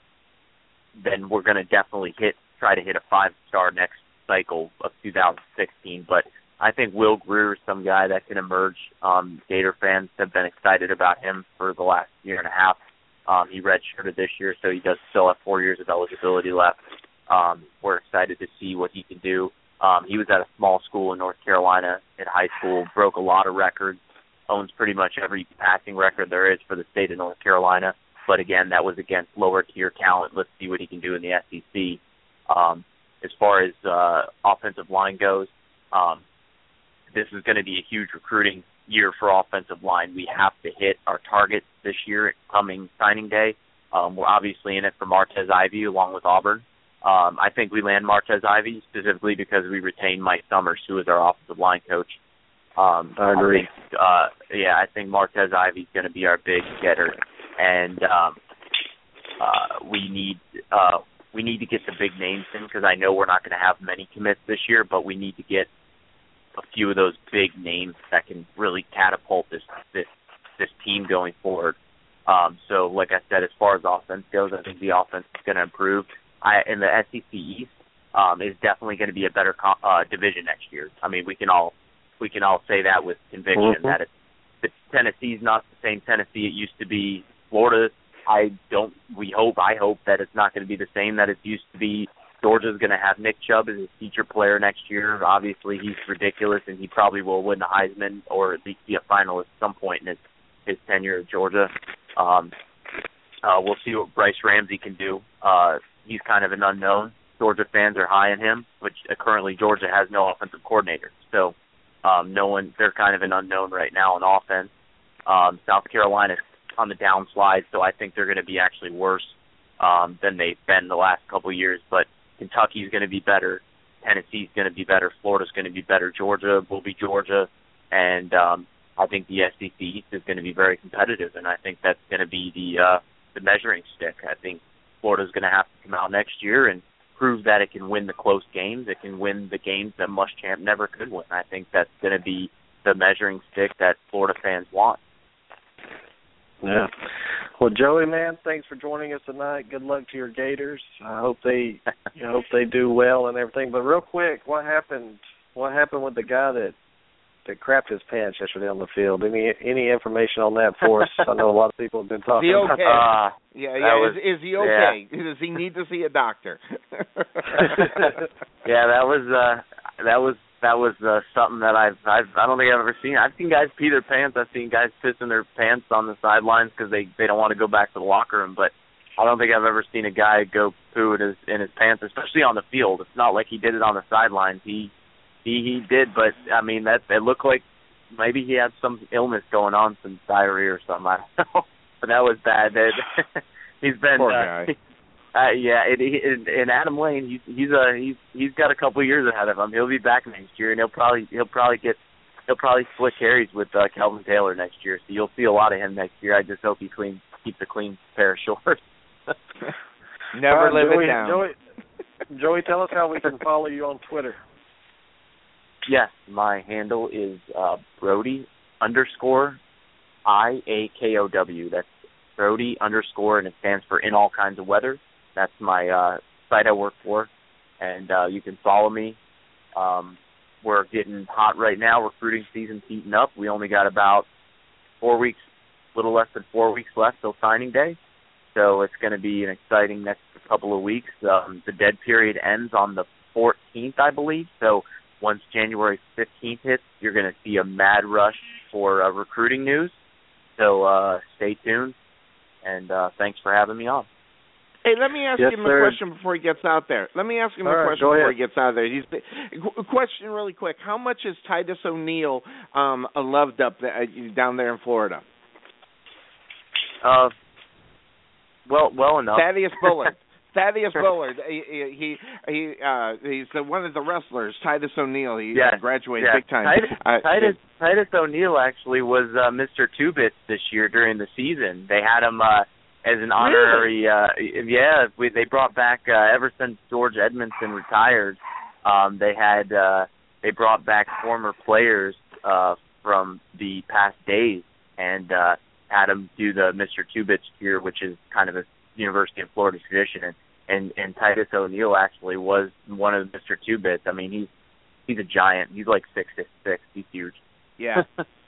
Speaker 5: then we're going to definitely hit try to hit a five star next cycle of 2016. But I think Will Grier is some guy that can emerge. Um, Gator fans have been excited about him for the last year and a half. Um, he redshirted this year, so he does still have four years of eligibility left. Um, we're excited to see what he can do. Um, he was at a small school in North Carolina in high school, broke a lot of records, owns pretty much every passing record there is for the state of North Carolina. But again, that was against lower tier talent. Let's see what he can do in the SEC. Um, as far as uh, offensive line goes, um, this is going to be a huge recruiting year for offensive line. We have to hit our targets this year, coming signing day. Um, we're obviously in it for Martez Ivey along with Auburn. Um, I think we land Martez Ivey specifically because we retain Mike Summers, who is our offensive line coach. Um,
Speaker 2: I agree.
Speaker 5: I think, uh, yeah, I think Martez Ivey is going to be our big getter, and um, uh, we need uh, we need to get the big names in because I know we're not going to have many commits this year, but we need to get a few of those big names that can really catapult this this this team going forward. Um, so, like I said, as far as offense goes, I think the offense is going to improve. I in the SEC East um, is definitely going to be a better co- uh, division next year. I mean, we can all we can all say that with conviction
Speaker 2: Mhm.
Speaker 5: that it's the Tennessee's not the same Tennessee it used to be. Florida, I don't. We hope. I hope that it's not going to be the same that it used to be. Georgia's going to have Nick Chubb as a feature player next year. Obviously, he's ridiculous, and he probably will win the Heisman or at least be a finalist at some point in his his tenure at Georgia. Um, uh, we'll see what Brice Ramsey can do. Uh, he's kind of an unknown. Georgia fans are high on him, which uh, currently Georgia has no offensive coordinator. So um, no one, they're kind of an unknown right now on offense. Um, South Carolina's on the downslide, so I think they're going to be actually worse um, than they've been the last couple years. But Kentucky's going to be better. Tennessee's going to be better. Florida's going to be better. Georgia will be Georgia, and um, I think the SEC East is going to be very competitive, and I think that's going to be the uh, the measuring stick. I think Florida's going to have to come out next year and prove that it can win the close games. It can win the games that Muschamp never could win. I think that's going to be the measuring stick that Florida fans want.
Speaker 2: Yeah. Well, Joey, man, thanks for joining us tonight. Good luck to your Gators. I hope they, (laughs) I hope they do well and everything. But real quick, what happened? What happened with the guy that that crapped his pants yesterday on the field? Any any information on that for us? I know a lot of people have been talking. (laughs)
Speaker 4: Is he okay?
Speaker 5: Uh,
Speaker 4: yeah,
Speaker 5: that
Speaker 4: yeah.
Speaker 5: was-
Speaker 4: is, is he okay? Does he need to see a doctor? (laughs)
Speaker 5: yeah, that was uh that was that was uh, something that I've I've I don't think I've ever seen. I've seen guys pee their pants. I've seen guys pissing their pants on the sidelines because they they don't want to go back to the locker room. But I don't think I've ever seen a guy go poo in his in his pants, especially on the field. It's not like he did it on the sidelines. He he he did, but I mean that it looked like maybe he had some illness going on, some diarrhea or something. (laughs) I don't know, but that was bad. That (laughs) he's been
Speaker 4: Poor
Speaker 5: uh,
Speaker 4: guy. (laughs)
Speaker 5: uh, yeah, it, it, and Adam Lane, he's he's a he's he's got a couple of years ahead of him. He'll be back next year, and he'll probably he'll probably get he'll probably split carries with uh, Kelvin Taylor next year. So you'll see a lot of him next year. I just hope he clean keeps a clean pair of shorts. (laughs)
Speaker 4: Never
Speaker 2: All right,
Speaker 4: live
Speaker 2: Joey,
Speaker 4: it down.
Speaker 2: Joey, (laughs) Joey, tell us how we can follow you on Twitter.
Speaker 5: yes, my handle is uh, Brody underscore I A K O W. That's Brody underscore, and it stands for in all kinds of weather. That's my uh, site I work for, and uh, you can follow me. Um, we're getting hot right now. Recruiting season's heating up. We only got about four weeks, a little less than four weeks left till signing day. So it's going to be an exciting next couple of weeks. Um, the dead period ends on the 14th, I believe. So once January 15th hits, you're going to see a mad rush for uh, recruiting news. So uh, stay tuned, and uh, thanks for having me on.
Speaker 4: Hey, let me ask
Speaker 2: Yes,
Speaker 4: him
Speaker 2: sir.
Speaker 4: a question before he gets out there. Let me ask him
Speaker 2: All
Speaker 4: a
Speaker 2: right,
Speaker 4: question before
Speaker 2: ahead.
Speaker 4: he gets out of there. He's qu- question really quick. How much is Titus O'Neil um loved up there, uh, down there in Florida?
Speaker 5: Uh, well, well enough.
Speaker 4: Thaddeus Bullard. (laughs) Thaddeus Bullard. He he he uh he's the, one of the wrestlers. Titus O'Neil. He
Speaker 5: Yeah,
Speaker 4: uh, graduated
Speaker 5: yeah.
Speaker 4: big time.
Speaker 5: Titus,
Speaker 4: Uh,
Speaker 5: Titus Titus O'Neil actually was uh, Mr. Two Bits this year during the season. They had him uh, as an honorary. Uh, yeah, we, they brought back uh, ever since George Edmondson retired. Um, they had uh, they brought back former players uh, from the past days and uh, had him do the Mr. Two Bits cheer, which is kind of a University of Florida tradition. And and, and Titus O'Neil actually was one of Mr. Two Bits. I mean, he's he's a giant. He's like six six six. He's huge.
Speaker 4: Yeah. (laughs)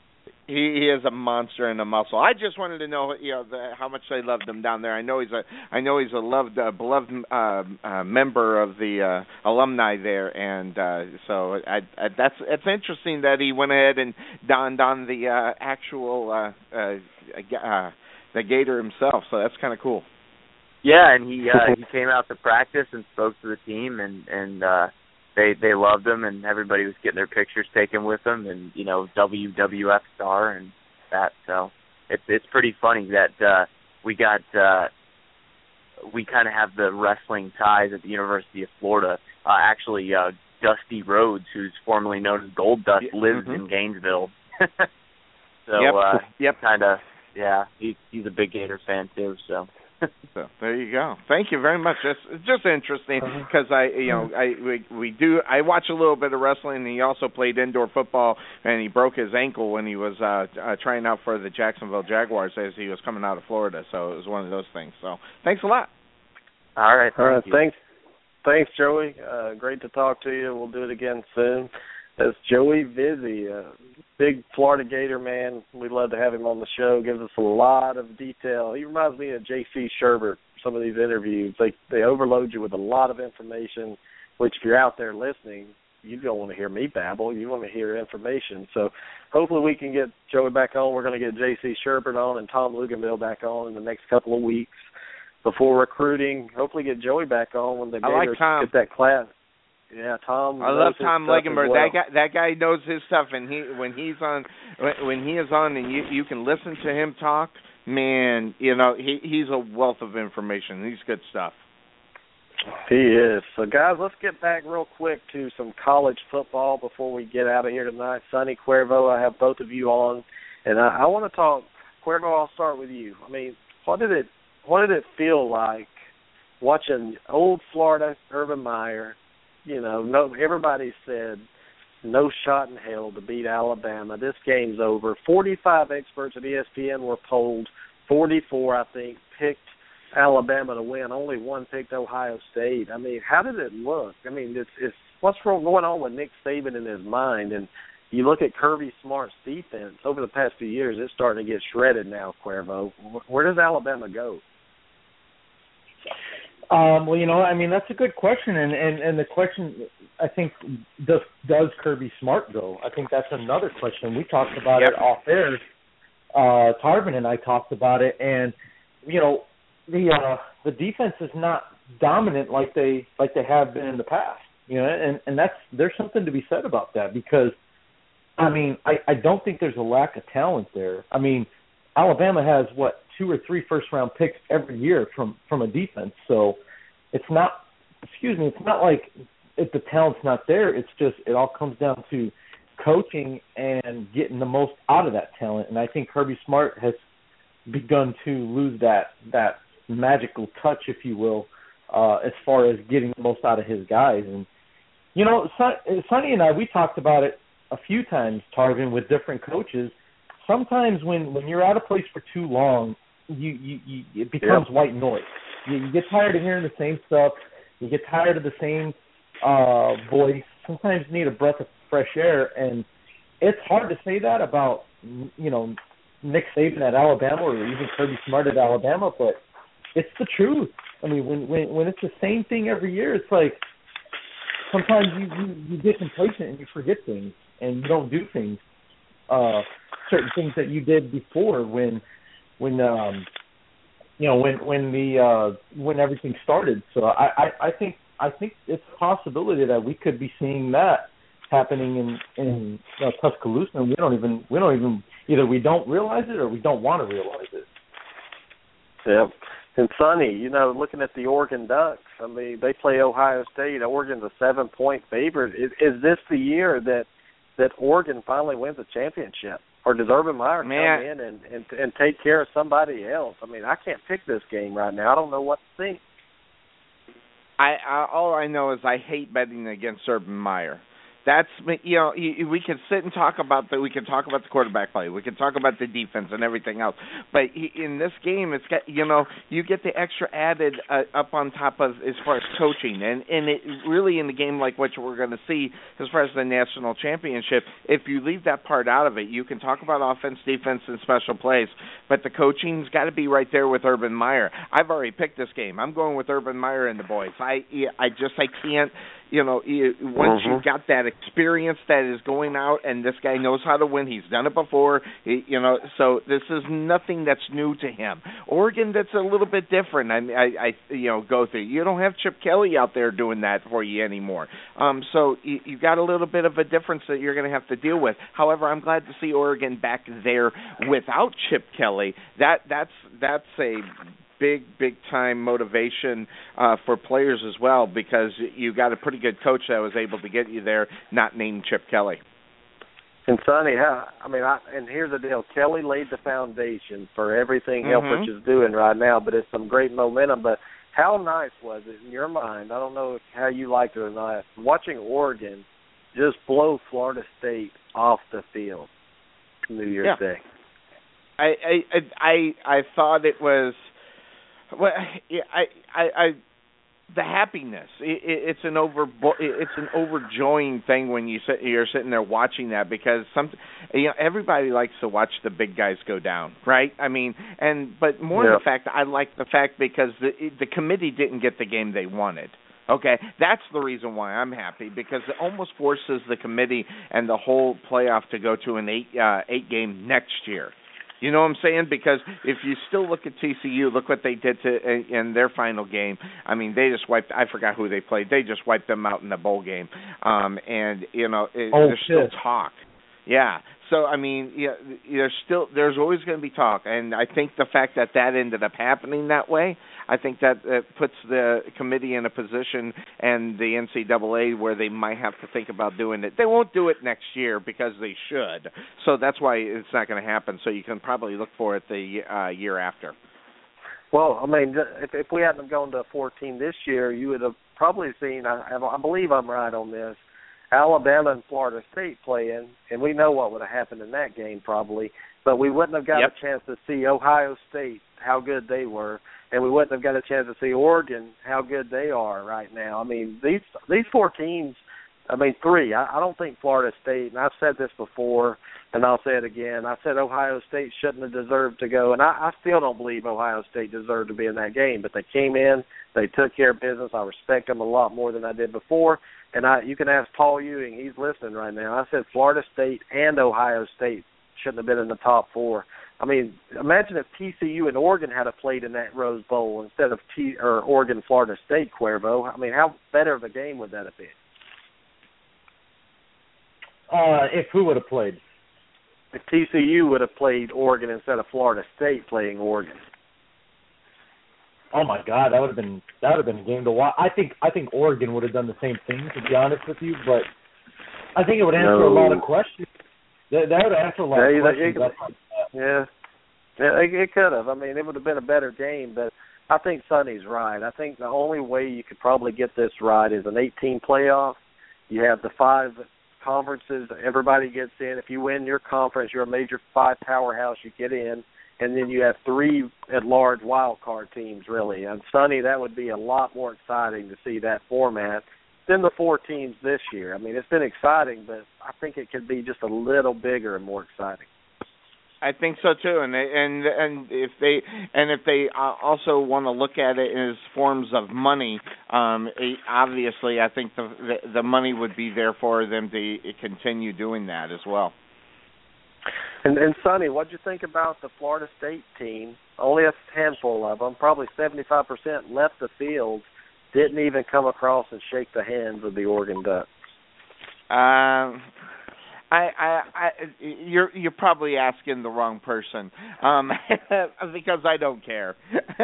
Speaker 4: He, he is a monster and a muscle. I just wanted to know, you know, the, how much they loved him down there. I know he's a, I know he's a loved, uh, beloved uh, uh, member of the uh, alumni there, and uh, so I, I, that's it's interesting that he went ahead and donned on the uh, actual uh, uh, uh, the Gator himself. So that's kind of cool.
Speaker 5: Yeah, and he uh, he came out to practice and spoke to the team, and and uh, they they loved him, and everybody was getting their pictures taken with him, and you know WWF star and that. So it's it's pretty funny that uh, we got uh, we kind of have the wrestling ties at the University of Florida. Uh, actually, uh, Dusty Rhodes, who's formerly known as Gold Dust, lives
Speaker 4: mhm.
Speaker 5: in Gainesville. (laughs) so
Speaker 4: Yep,
Speaker 5: uh,
Speaker 4: yep.
Speaker 5: kind of yeah, he's he's a big Gator fan too. So.
Speaker 4: So there you go. Thank you very much. It's, it's just interesting
Speaker 5: Uh-huh.
Speaker 4: because I, you know, I we, we do. I watch a little bit of wrestling. and He also played indoor football, and he broke his ankle when he was uh, uh trying out for the Jacksonville Jaguars as he was coming out of Florida. So it was one of those things. So thanks a lot.
Speaker 5: All right.
Speaker 2: All right,
Speaker 5: you.
Speaker 2: thanks, thanks, Joey. Uh, great to talk to you. We'll do it again soon. That's Joey Vizzi, a big Florida Gator man. We'd love to have him on the show. Gives us a lot of detail. He reminds me of J.C. Shurburtt. Some of these interviews, they they overload you with a lot of information. Which, if you're out there listening, you don't want to hear me babble. You want to hear information. So, hopefully, we can get Joey back on. We're going to get J.C. Shurburtt on and Tom Luginbill back on in the next couple of weeks before recruiting. Hopefully, get Joey back on when the
Speaker 4: I like
Speaker 2: get that class. Yeah, Tom.
Speaker 4: I love Tom Luginbill.
Speaker 2: well.
Speaker 4: That guy, that guy knows his stuff, and he when he's on, when, when he is on, and you you can listen to him talk. Man, you know he he's a wealth of information. He's good stuff.
Speaker 2: He is. So, guys, let's get back real quick to some college football before we get out of here tonight. Sonny Cuervo, I have both of you on, and I, I want to talk. Cuervo, I'll start with you. I mean, what did it what did it feel like watching old Florida Urban Meyer? You know, no everybody said no shot in hell to beat Alabama. This game's over. Forty-five experts at ESPN were polled. Forty-four, I think, picked Alabama to win. Only one picked Ohio State. I mean, how did it look? I mean, it's it's what's wrong going on with Nick Saban in his mind and you look at Kirby Smart's defense over the past few years, it's starting to get shredded now, Cuervo. Where does Alabama go?
Speaker 3: Um, well, you know, I mean, that's a good question, and and and the question, I think, does does Kirby Smart go? I think that's another question. We talked about
Speaker 4: Yep.
Speaker 3: it off air. Uh, Tarvin and I talked about it, and you know, the uh, the defense is not dominant like they like they have been in the past. You know, and and that's there's something to be said about that because, I mean, I I don't think there's a lack of talent there. I mean, Alabama has what two or three first round picks every year from from a defense. So it's not excuse me, it's not like if the talent's not there, it's just it all comes down to coaching and getting the most out of that talent. And I think Kirby Smart has begun to lose that that magical touch, if you will, uh, as far as getting the most out of his guys. And you know, Son- Sonny and I we talked about it a few times, Tarvin, with different coaches. Sometimes when when you're out of place for too long, you you, you it becomes white noise. You, you get tired of hearing the same stuff. You get tired of the same uh voice. Sometimes you need a breath of fresh air, and it's hard to say that about you know Nick Saban at Alabama or even Kirby Smart at Alabama, but it's the truth. I mean, when when when it's the same thing every year, it's like sometimes you you, you get complacent and you forget things and you don't do things uh certain things that you did before when when um you know when when the uh when everything started so i i, I think i think it's a possibility that we could be seeing that happening in in uh, tuscaloosa and we don't even we don't even either we don't realize it or we don't want to realize it
Speaker 2: Yep. And Sonny, you know, looking at the Oregon Ducks, I mean, they play Ohio State. Oregon's a seven point favorite. Is, is this the year that that Oregon finally wins a championship? Or does Urban Meyer
Speaker 4: Man.
Speaker 2: come in and, and and take care of somebody else? I mean, I can't pick this game right now. I don't know what to think.
Speaker 4: I, I all I know is I hate betting against Urban Meyer. That's you know we can sit and talk about the we can talk about the quarterback play. We can talk about the defense and everything else. But in this game it's got you know you get the extra added uh, up on top of as far as coaching. And and it really in the game like what we're going to see as far as the national championship if you leave that part out of it you can talk about offense defense and special plays. But the coaching's got to be right there with Urban Meyer. I've already picked this game. I'm going with Urban Meyer and the boys. I I just I can't you know, once
Speaker 2: Mhm.
Speaker 4: you've got that experience that is going out, and this guy knows how to win. He's done it before, he, you know. So this is nothing that's new to him. Oregon, that's a little bit different. I, I, I you know, go through. You don't have Chip Kelly out there doing that for you anymore. Um, so you, you got a little bit of a difference that you're going to have to deal with. However, I'm glad to see Oregon back there without Chip Kelly. That that's that's a big big time motivation uh for players as well because you got a pretty good coach that was able to get you there not named Chip Kelly.
Speaker 2: And Sonny, how I mean, I, and here's the deal: Kelly laid the foundation for everything
Speaker 4: Mhm.
Speaker 2: Helfrich is doing right now. But it's some great momentum. But how nice was it in your mind? I don't know how you liked it or not. Watching Oregon just blow Florida State off the field New Year's
Speaker 4: Yeah.
Speaker 2: Day.
Speaker 4: I I I I thought it was well I I I the happiness. It, it, it's an over it's an overjoying thing when you sit you're sitting there watching that because some you know everybody likes to watch the big guys go down, right? I mean, and but more
Speaker 2: Yeah.
Speaker 4: the fact I like the fact because the the committee didn't get the game they wanted. Okay, that's the reason why I'm happy because it almost forces the committee and the whole playoff to go to an eight uh, eight game next year. You know what I'm saying? Because if you still look at TCU, look what they did to in, their final game. I mean, they just wiped. I forgot who they played. They just wiped them out in the bowl game. Um, and you know, it,
Speaker 3: Oh,
Speaker 4: there's still talk. Yeah. So I mean, yeah, there's still there's always going to be talk, and I think the fact that that ended up happening that way, I think that uh, puts the committee in a position and the NCAA where they might have to think about doing it. They won't do it next year because they should. So that's why it's not going to happen. So you can probably look for it the uh, year after.
Speaker 2: Well, I mean, if if we hadn't gone to 14 this year, you would have probably seen. I, I believe I'm right on this. Alabama and Florida State playing, and we know what would have happened in that game probably. But we wouldn't have got
Speaker 4: Yep.
Speaker 2: a chance to see Ohio State how good they were, and we wouldn't have got a chance to see Oregon how good they are right now. I mean, these these four teams. I mean, three. I, I don't think Florida State, and I've said this before, and I'll say it again. I said Ohio State shouldn't have deserved to go, and I, I still don't believe Ohio State deserved to be in that game. But they came in, they took care of business. I respect them a lot more than I did before. And I, you can ask Paul Ewing; he's listening right now. I said Florida State and Ohio State shouldn't have been in the top four. I mean, imagine if TCU and Oregon had have played in that Rose Bowl instead of T or Oregon Florida State, Cuervo. I mean, how better of a game would that have been?
Speaker 3: Uh, if who would have played?
Speaker 2: if TCU would have played Oregon instead of Florida State playing Oregon.
Speaker 3: Oh my God, that would have been that would have been a game to watch. I think I think Oregon would have done the same thing to be honest with you, but I think it would answer a lot of questions. That, that would answer a lot
Speaker 2: Yeah,
Speaker 3: of questions. That's-
Speaker 2: Yeah, yeah, it, it could have. I mean, it would have been a better game, but I think Sonny's right. I think the only way you could probably get this right is an 18 playoff. You have the five conferences. Everybody gets in. If you win your conference, you're a major five powerhouse. You get in, and then you have three at-large wild card teams. Really, and Sonny, that would be a lot more exciting to see that format than the four teams this year. I mean, it's been exciting, but I think it could be just a little bigger and more exciting.
Speaker 4: I think so too, and they, and and if they and if they uh, also want to look at it as forms of money, um, obviously I think the the money would be there for them to continue doing that as well.
Speaker 2: And, and Sonny, what'd you think about the Florida State team? Only a handful of them, probably 75% left the field, didn't even come across and shake the hands of the Oregon Ducks.
Speaker 4: Um, I, I, I, you're you're probably asking the wrong person, um, (laughs) because I don't care. (laughs)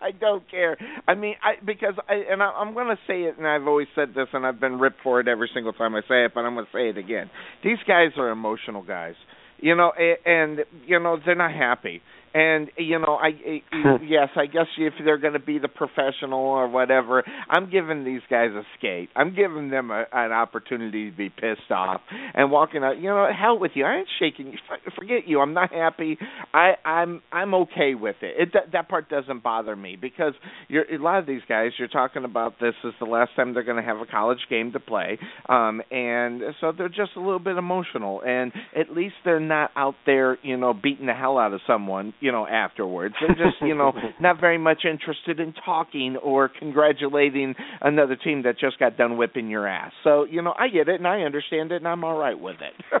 Speaker 4: I don't care. I mean, I because I and I, I'm going to say it, and I've always said this, and I've been ripped for it every single time I say it, but I'm going to say it again. These guys are emotional guys, you know, a- and you know they're not happy. And you know, I, I yes, I guess if they're going to be the professional or whatever, I'm giving these guys a skate. I'm giving them a, an opportunity to be pissed off and walking out. You know, hell with you. I ain't shaking you. Forget you. I'm not happy. I, I'm I'm okay with it. It that, that part doesn't bother me because you're a lot of these guys. You're talking about this is the last time they're going to have a college game to play, um, and so they're just a little bit emotional. And at least they're not out there, you know, beating the hell out of someone you know, afterwards. They're just, you know, (laughs) not very much interested in talking or congratulating another team that just got done whipping your ass. So, you know, I get it and I understand it and I'm all right with it. (laughs)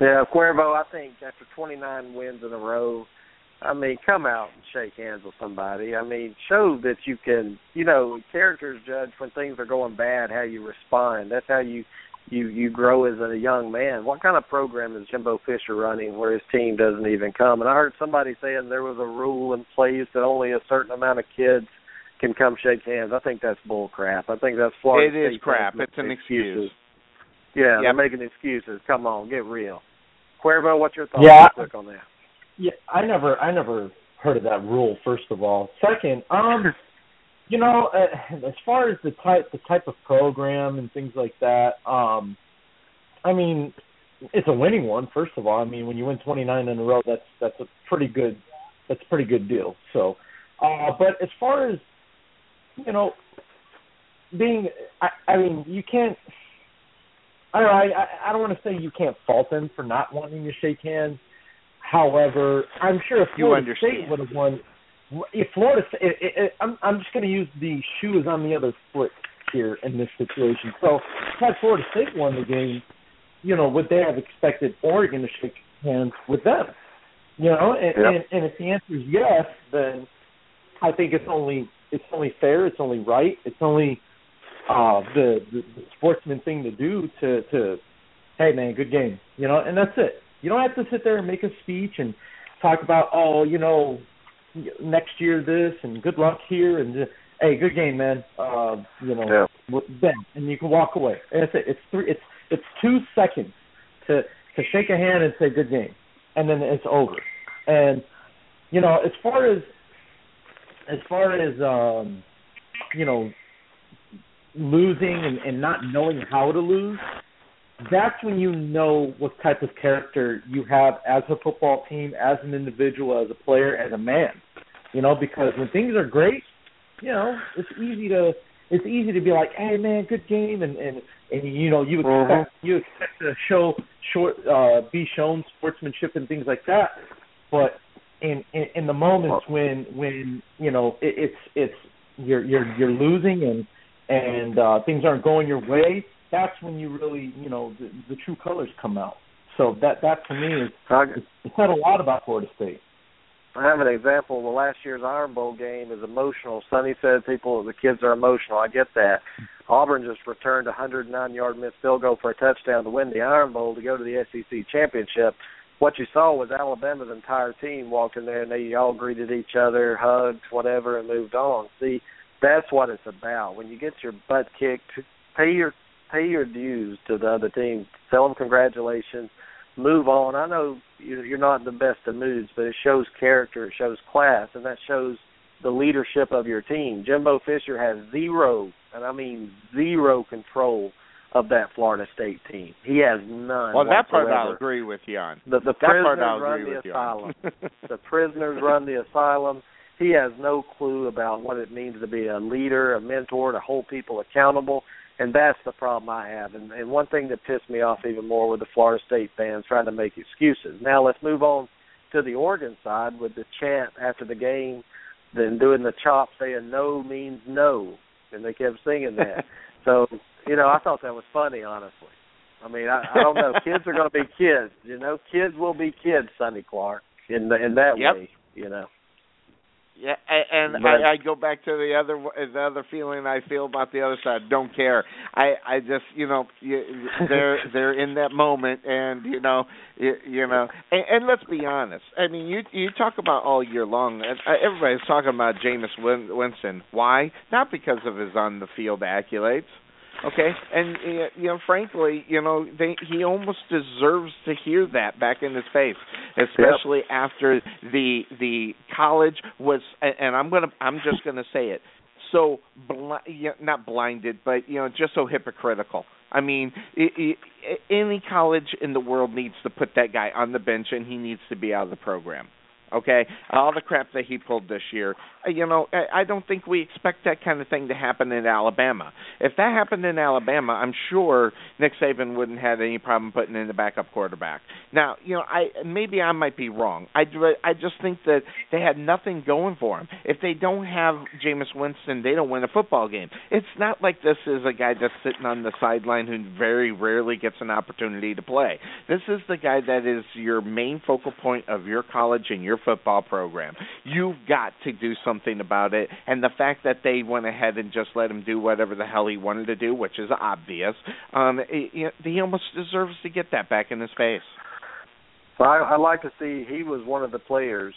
Speaker 2: Yeah, Cuervo, I think after 29 wins in a row, I mean, come out and shake hands with somebody. I mean, show that you can, you know, characters judge when things are going bad, how you respond. That's how you you you grow as a young man. What kind of program is Jimbo Fisher running where his team doesn't even come? And I heard somebody saying there was a rule in place that only a certain amount of kids can come shake hands. I think that's bull crap. I think that's Florida
Speaker 4: It is
Speaker 2: State
Speaker 4: crap. It's an
Speaker 2: excuses.
Speaker 4: excuse.
Speaker 2: Yeah,
Speaker 4: Yep.
Speaker 2: they're making excuses. Come on, get real. Cuervo, what's your thoughts
Speaker 3: Yeah.
Speaker 2: quick on that?
Speaker 3: Yeah, I never, I never heard of that rule. First of all, second, um, (laughs) you know, uh, as far as the type, the type of program and things like that, um, I mean, it's a winning one. First of all, I mean, when you win 29 in a row, that's that's a pretty good, that's a pretty good deal. So, Uh, but as far as you know, being, I, I mean, you can't. I don't know. I, I don't want to say you can't fault him for not wanting to shake hands. However, I'm sure if
Speaker 4: You
Speaker 3: Florida
Speaker 4: understand.
Speaker 3: State would have won, if Florida, it, it, it, I'm I'm just going to use the shoes on the other foot here in this situation. So, had Florida State won the game, you know, would they have expected Oregon to shake hands with them? You know, and,
Speaker 2: Yep.
Speaker 3: and, and if the answer is yes, then I think it's only it's only fair, it's only right, it's only uh the, the, the sportsman thing to do to to hey man, good game. You know, and that's it. You don't have to sit there and make a speech and talk about oh, you know, next year this and good luck here and hey, good game, man. Uh, you know,
Speaker 2: Yeah.
Speaker 3: and you can walk away. And that's it. It's three. It's it's two seconds to to shake a hand and say good game, and then it's over. And you know, as far as as far as um, you know, losing and, and not knowing how to lose, that's when you know what type of character you have as a football team, as an individual, as a player, as a man. You know, because when things are great, you know, it's easy to it's easy to be like, hey man, good game, and and and you know you expect
Speaker 2: Mhm.
Speaker 3: you expect to show short uh, be shown sportsmanship and things like that, but in in, in the moments when when you know it, it's it's you're you're you're losing and and uh, things aren't going your way, that's when you really you know the, the true colors come out. So that that to me is
Speaker 2: I,
Speaker 3: it said a lot about Florida State.
Speaker 2: I have an example. The last year's Iron Bowl game is emotional. Sonny said people, the kids are emotional. I get that. Auburn just returned a 109-yard missed field goal for a touchdown to win the Iron Bowl to go to the SEC championship. What you saw was Alabama's entire team walked in there and they all greeted each other, hugged, whatever, and moved on. See, that's what it's about. When you get your butt kicked, pay your pay your dues to the other team. Tell them congratulations move on. I know you- you're not in the best of moods, but it shows character, it shows class, and that shows the leadership of your team. Jimbo Fisher has zero, and I mean zero control of that Florida State team. He has none.
Speaker 4: Well, that part. I'll agree with you on.
Speaker 2: The, the
Speaker 4: That part
Speaker 2: prisoners run
Speaker 4: agree
Speaker 2: the asylum. (laughs) the prisoners run the asylum. He has no clue about what it means to be a leader, a mentor, to hold people accountable, and that's the problem I have. And, and one thing that pissed me off even more with the Florida State fans trying to make excuses. Now let's move on to the Oregon side with the chant after the game, then doing the chop saying "no means no," and they kept singing that. (laughs) so you know, I thought that was funny, honestly. I mean, I, I don't know. (laughs) kids are going to be kids. You know, kids will be kids, Sonny Clark, in the, in that
Speaker 4: Yep.
Speaker 2: way. You know.
Speaker 4: Yeah, and
Speaker 2: But-
Speaker 4: I, I go back to the other the other feeling I feel about the other side. Don't care. I I just you know you, (laughs) they're they're in that moment, and you know you, you know. And, and let's be honest. I mean, you you talk about all year long. and uh, Everybody's talking about Jameis Win- Winston. Why? Not because of his on the field accolades. Okay, and uh, you know, frankly, you know, they, he almost deserves to hear that back in his face, especially after the the college was. And I'm gonna, I'm just gonna say it. So, yeah, not blinded, but you know, just so hypocritical. I mean, i i any college in the world needs to put that guy on the bench, and he needs to be out of the program. Okay, all the crap that he pulled this year. uh, You know, I, don't think we expect that kind of thing to happen in Alabama. If that happened in Alabama, I'm sure Nick Saban wouldn't have any problem putting in the backup quarterback. Now, you know, I maybe I might be wrong. I I just think that they had nothing going for him. If they don't have Jameis Winston, they don't win a football game. It's not like this is a guy that's sitting on the sideline who very rarely gets an opportunity to play. This is the guy that is your main focal point of your college and your football program. You've got to do something about it. And the fact that they went ahead and just let him do whatever the hell he wanted to do, which is obvious, um, it, he almost deserves to get that back in his face.
Speaker 2: So I, I like to see he was one of the players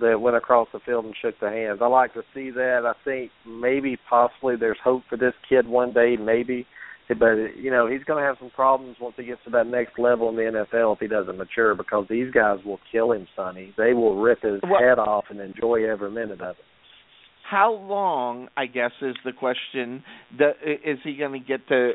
Speaker 2: that went across the field and shook the hands. I like to see that. I think maybe possibly there's hope for this kid one day, maybe. But you know he's going to have some problems once he gets to that next level in the NFL if he doesn't mature because these guys will kill him, Sonny. They will rip his
Speaker 4: Well-
Speaker 2: head off and enjoy every minute of it.
Speaker 4: How long? I guess is the question. The, is he going to get to,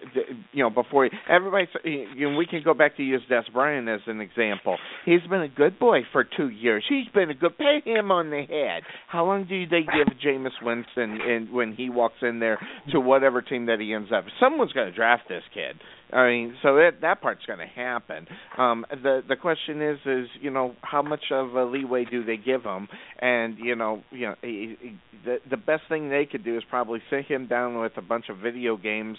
Speaker 4: you know, before he, everybody? You know, we can go back to use Dez Bryant as an example. He's been a good boy for two years. He's been a good. Pay him on the head. How long do they give Jameis Winston in, when he walks in there to whatever team that he ends up? Someone's going to draft this kid. I mean, so that that part's going to happen. Um, the the question is, is you know, how much of a leeway do they give him? And you know, you know, he, he, the the best thing they could do is probably sit him down with a bunch of video games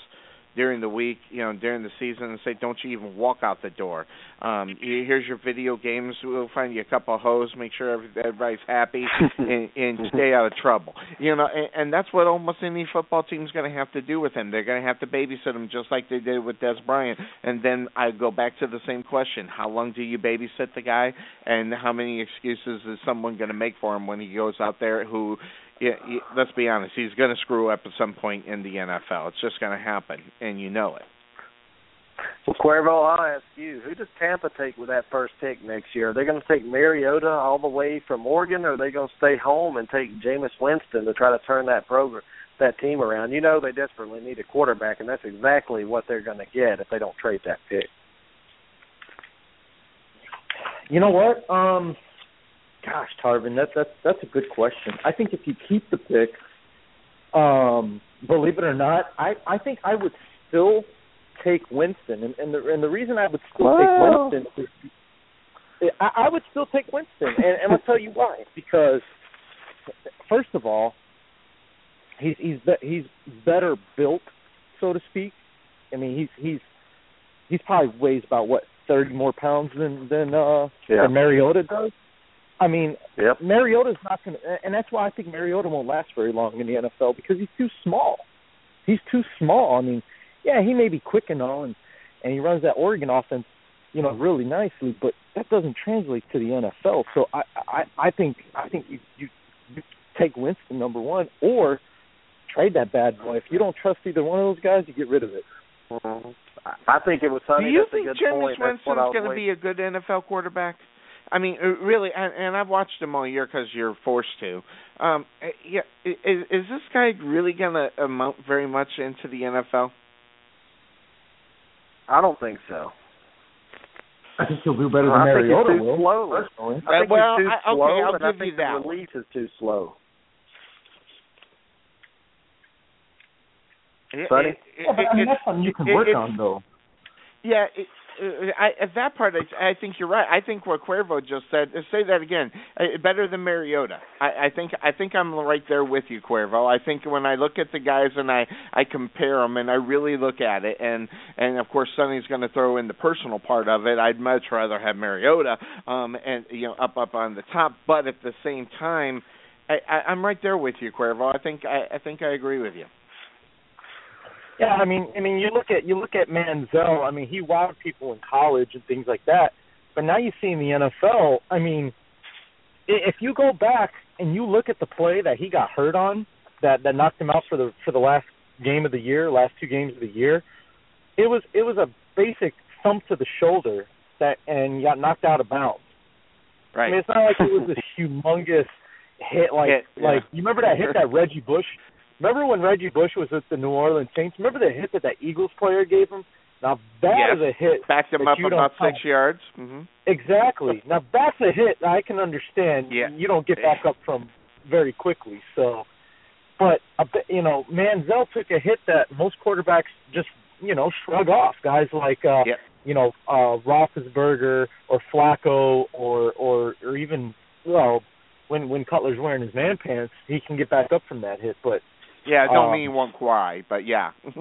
Speaker 4: during the week, you know, during the season, and say, "Don't you even walk out the door." Um, here's your video games. We'll find you a couple of hoes. Make sure everybody's happy (laughs) and, and stay out of trouble. You know, and, and that's what almost any football team's going to have to do with him. They're going to have to babysit him just like they did with Dez Bryant. And then I go back to the same question: How long do you babysit the guy, and how many excuses is someone going to make for him when he goes out there who yeah, let's be honest, he's going to screw up at some point in the NFL. It's just going to happen, and you know it.
Speaker 2: Well, Cuervo, I'll ask you, who does Tampa take with that first pick next year? Are they going to take Mariota all the way from Oregon, or are they going to stay home and take Jameis Winston to try to turn that program, that team around? You know they desperately need a quarterback, and that's exactly what they're going to get if they don't trade that pick.
Speaker 3: You know what? Um, Gosh, Tarvin, that that's that's a good question. I think if you keep the pick, um, believe it or not, I I think I would still take Winston, and and the and the reason I would still
Speaker 2: wow.
Speaker 3: take Winston is I, I would still take Winston, and, and I'll tell you why. Because first of all, he's he's he's better built, so to speak. I mean, he's he's he's probably weighs about what thirty more pounds than than uh
Speaker 2: yeah.
Speaker 3: than Mariota does. I mean,
Speaker 2: yep.
Speaker 3: Mariota's not going to, and that's why I think Mariota won't last very long in the NFL because he's too small. He's too small. I mean, yeah, he may be quick and all, and and he runs that Oregon offense, you know, really nicely, but that doesn't translate to the NFL. So I I I think I think you you, you take Winston number one or trade that bad boy. If you don't trust either one of those guys, you get rid of it.
Speaker 2: Mm-hmm. I think it was. Sonny.
Speaker 4: Do you
Speaker 2: That's
Speaker 4: think
Speaker 2: Jameis
Speaker 4: Winston's going to be a good NFL quarterback? I mean, uh, really, and, and I've watched him all year because you're forced to. Um, uh, yeah, is, is this guy really going to amount very much into the NFL?
Speaker 2: I don't think so.
Speaker 3: I think he'll do better than
Speaker 2: I
Speaker 3: Mariota
Speaker 2: think he's too
Speaker 3: will.
Speaker 2: Slow.
Speaker 3: Personally.
Speaker 2: I think
Speaker 4: well,
Speaker 2: he's too
Speaker 4: I, okay,
Speaker 2: slow,
Speaker 4: I'll
Speaker 2: and
Speaker 4: give
Speaker 2: I think
Speaker 4: you that.
Speaker 2: the release is too slow. Sonny?
Speaker 4: It, it,
Speaker 3: Yeah, but I mean,
Speaker 4: it,
Speaker 3: that's something you can
Speaker 4: it-
Speaker 3: work
Speaker 4: it-
Speaker 3: on, though.
Speaker 4: Yeah, it, I, at that part, I, I think you're right. I think what Cuervo just said. uh, Say that again. Uh, better than Mariota. I, I think. I think I'm right there with you, Cuervo. I think when I look at the guys and I I compare them and I really look at it, and and of course Sonny's going to throw in the personal part of it. I'd much rather have Mariota, um, and you know up up on the top. But at the same time, I, I, I'm right there with you, Cuervo. I think I, I think I agree with you.
Speaker 3: Yeah, I mean, I mean, you look at you look at Manziel. I mean, he wowed people in college and things like that. But now you see in the NFL. I mean, if you go back and you look at the play that he got hurt on, that that knocked him out for the for the last game of the year, last two games of the year, it was it was a basic thump to the shoulder that and got knocked out of bounds.
Speaker 4: Right.
Speaker 3: I mean, it's not like it was this humongous hit like
Speaker 4: Hit, yeah.
Speaker 3: like you remember that hit that Reggie Bush Remember when Reggie Bush was with the New Orleans Saints? Remember the hit that that Eagles player gave him? Now that
Speaker 4: Yes.
Speaker 3: is a hit.
Speaker 4: Backed him up about six yards. hmm
Speaker 3: Exactly. Now that's a hit I can understand.
Speaker 4: Yeah.
Speaker 3: You don't get back up from very quickly. So, but you know, Manziel took a hit that most quarterbacks just you know shrug off. Guys like uh,
Speaker 4: Yep.
Speaker 3: you know uh, Roethlisberger or Flacco or or or even well when when Cutler's wearing his man pants, he can get back up from that hit. But
Speaker 4: Yeah, don't
Speaker 3: Um,
Speaker 4: mean he won't cry, but yeah. (laughs)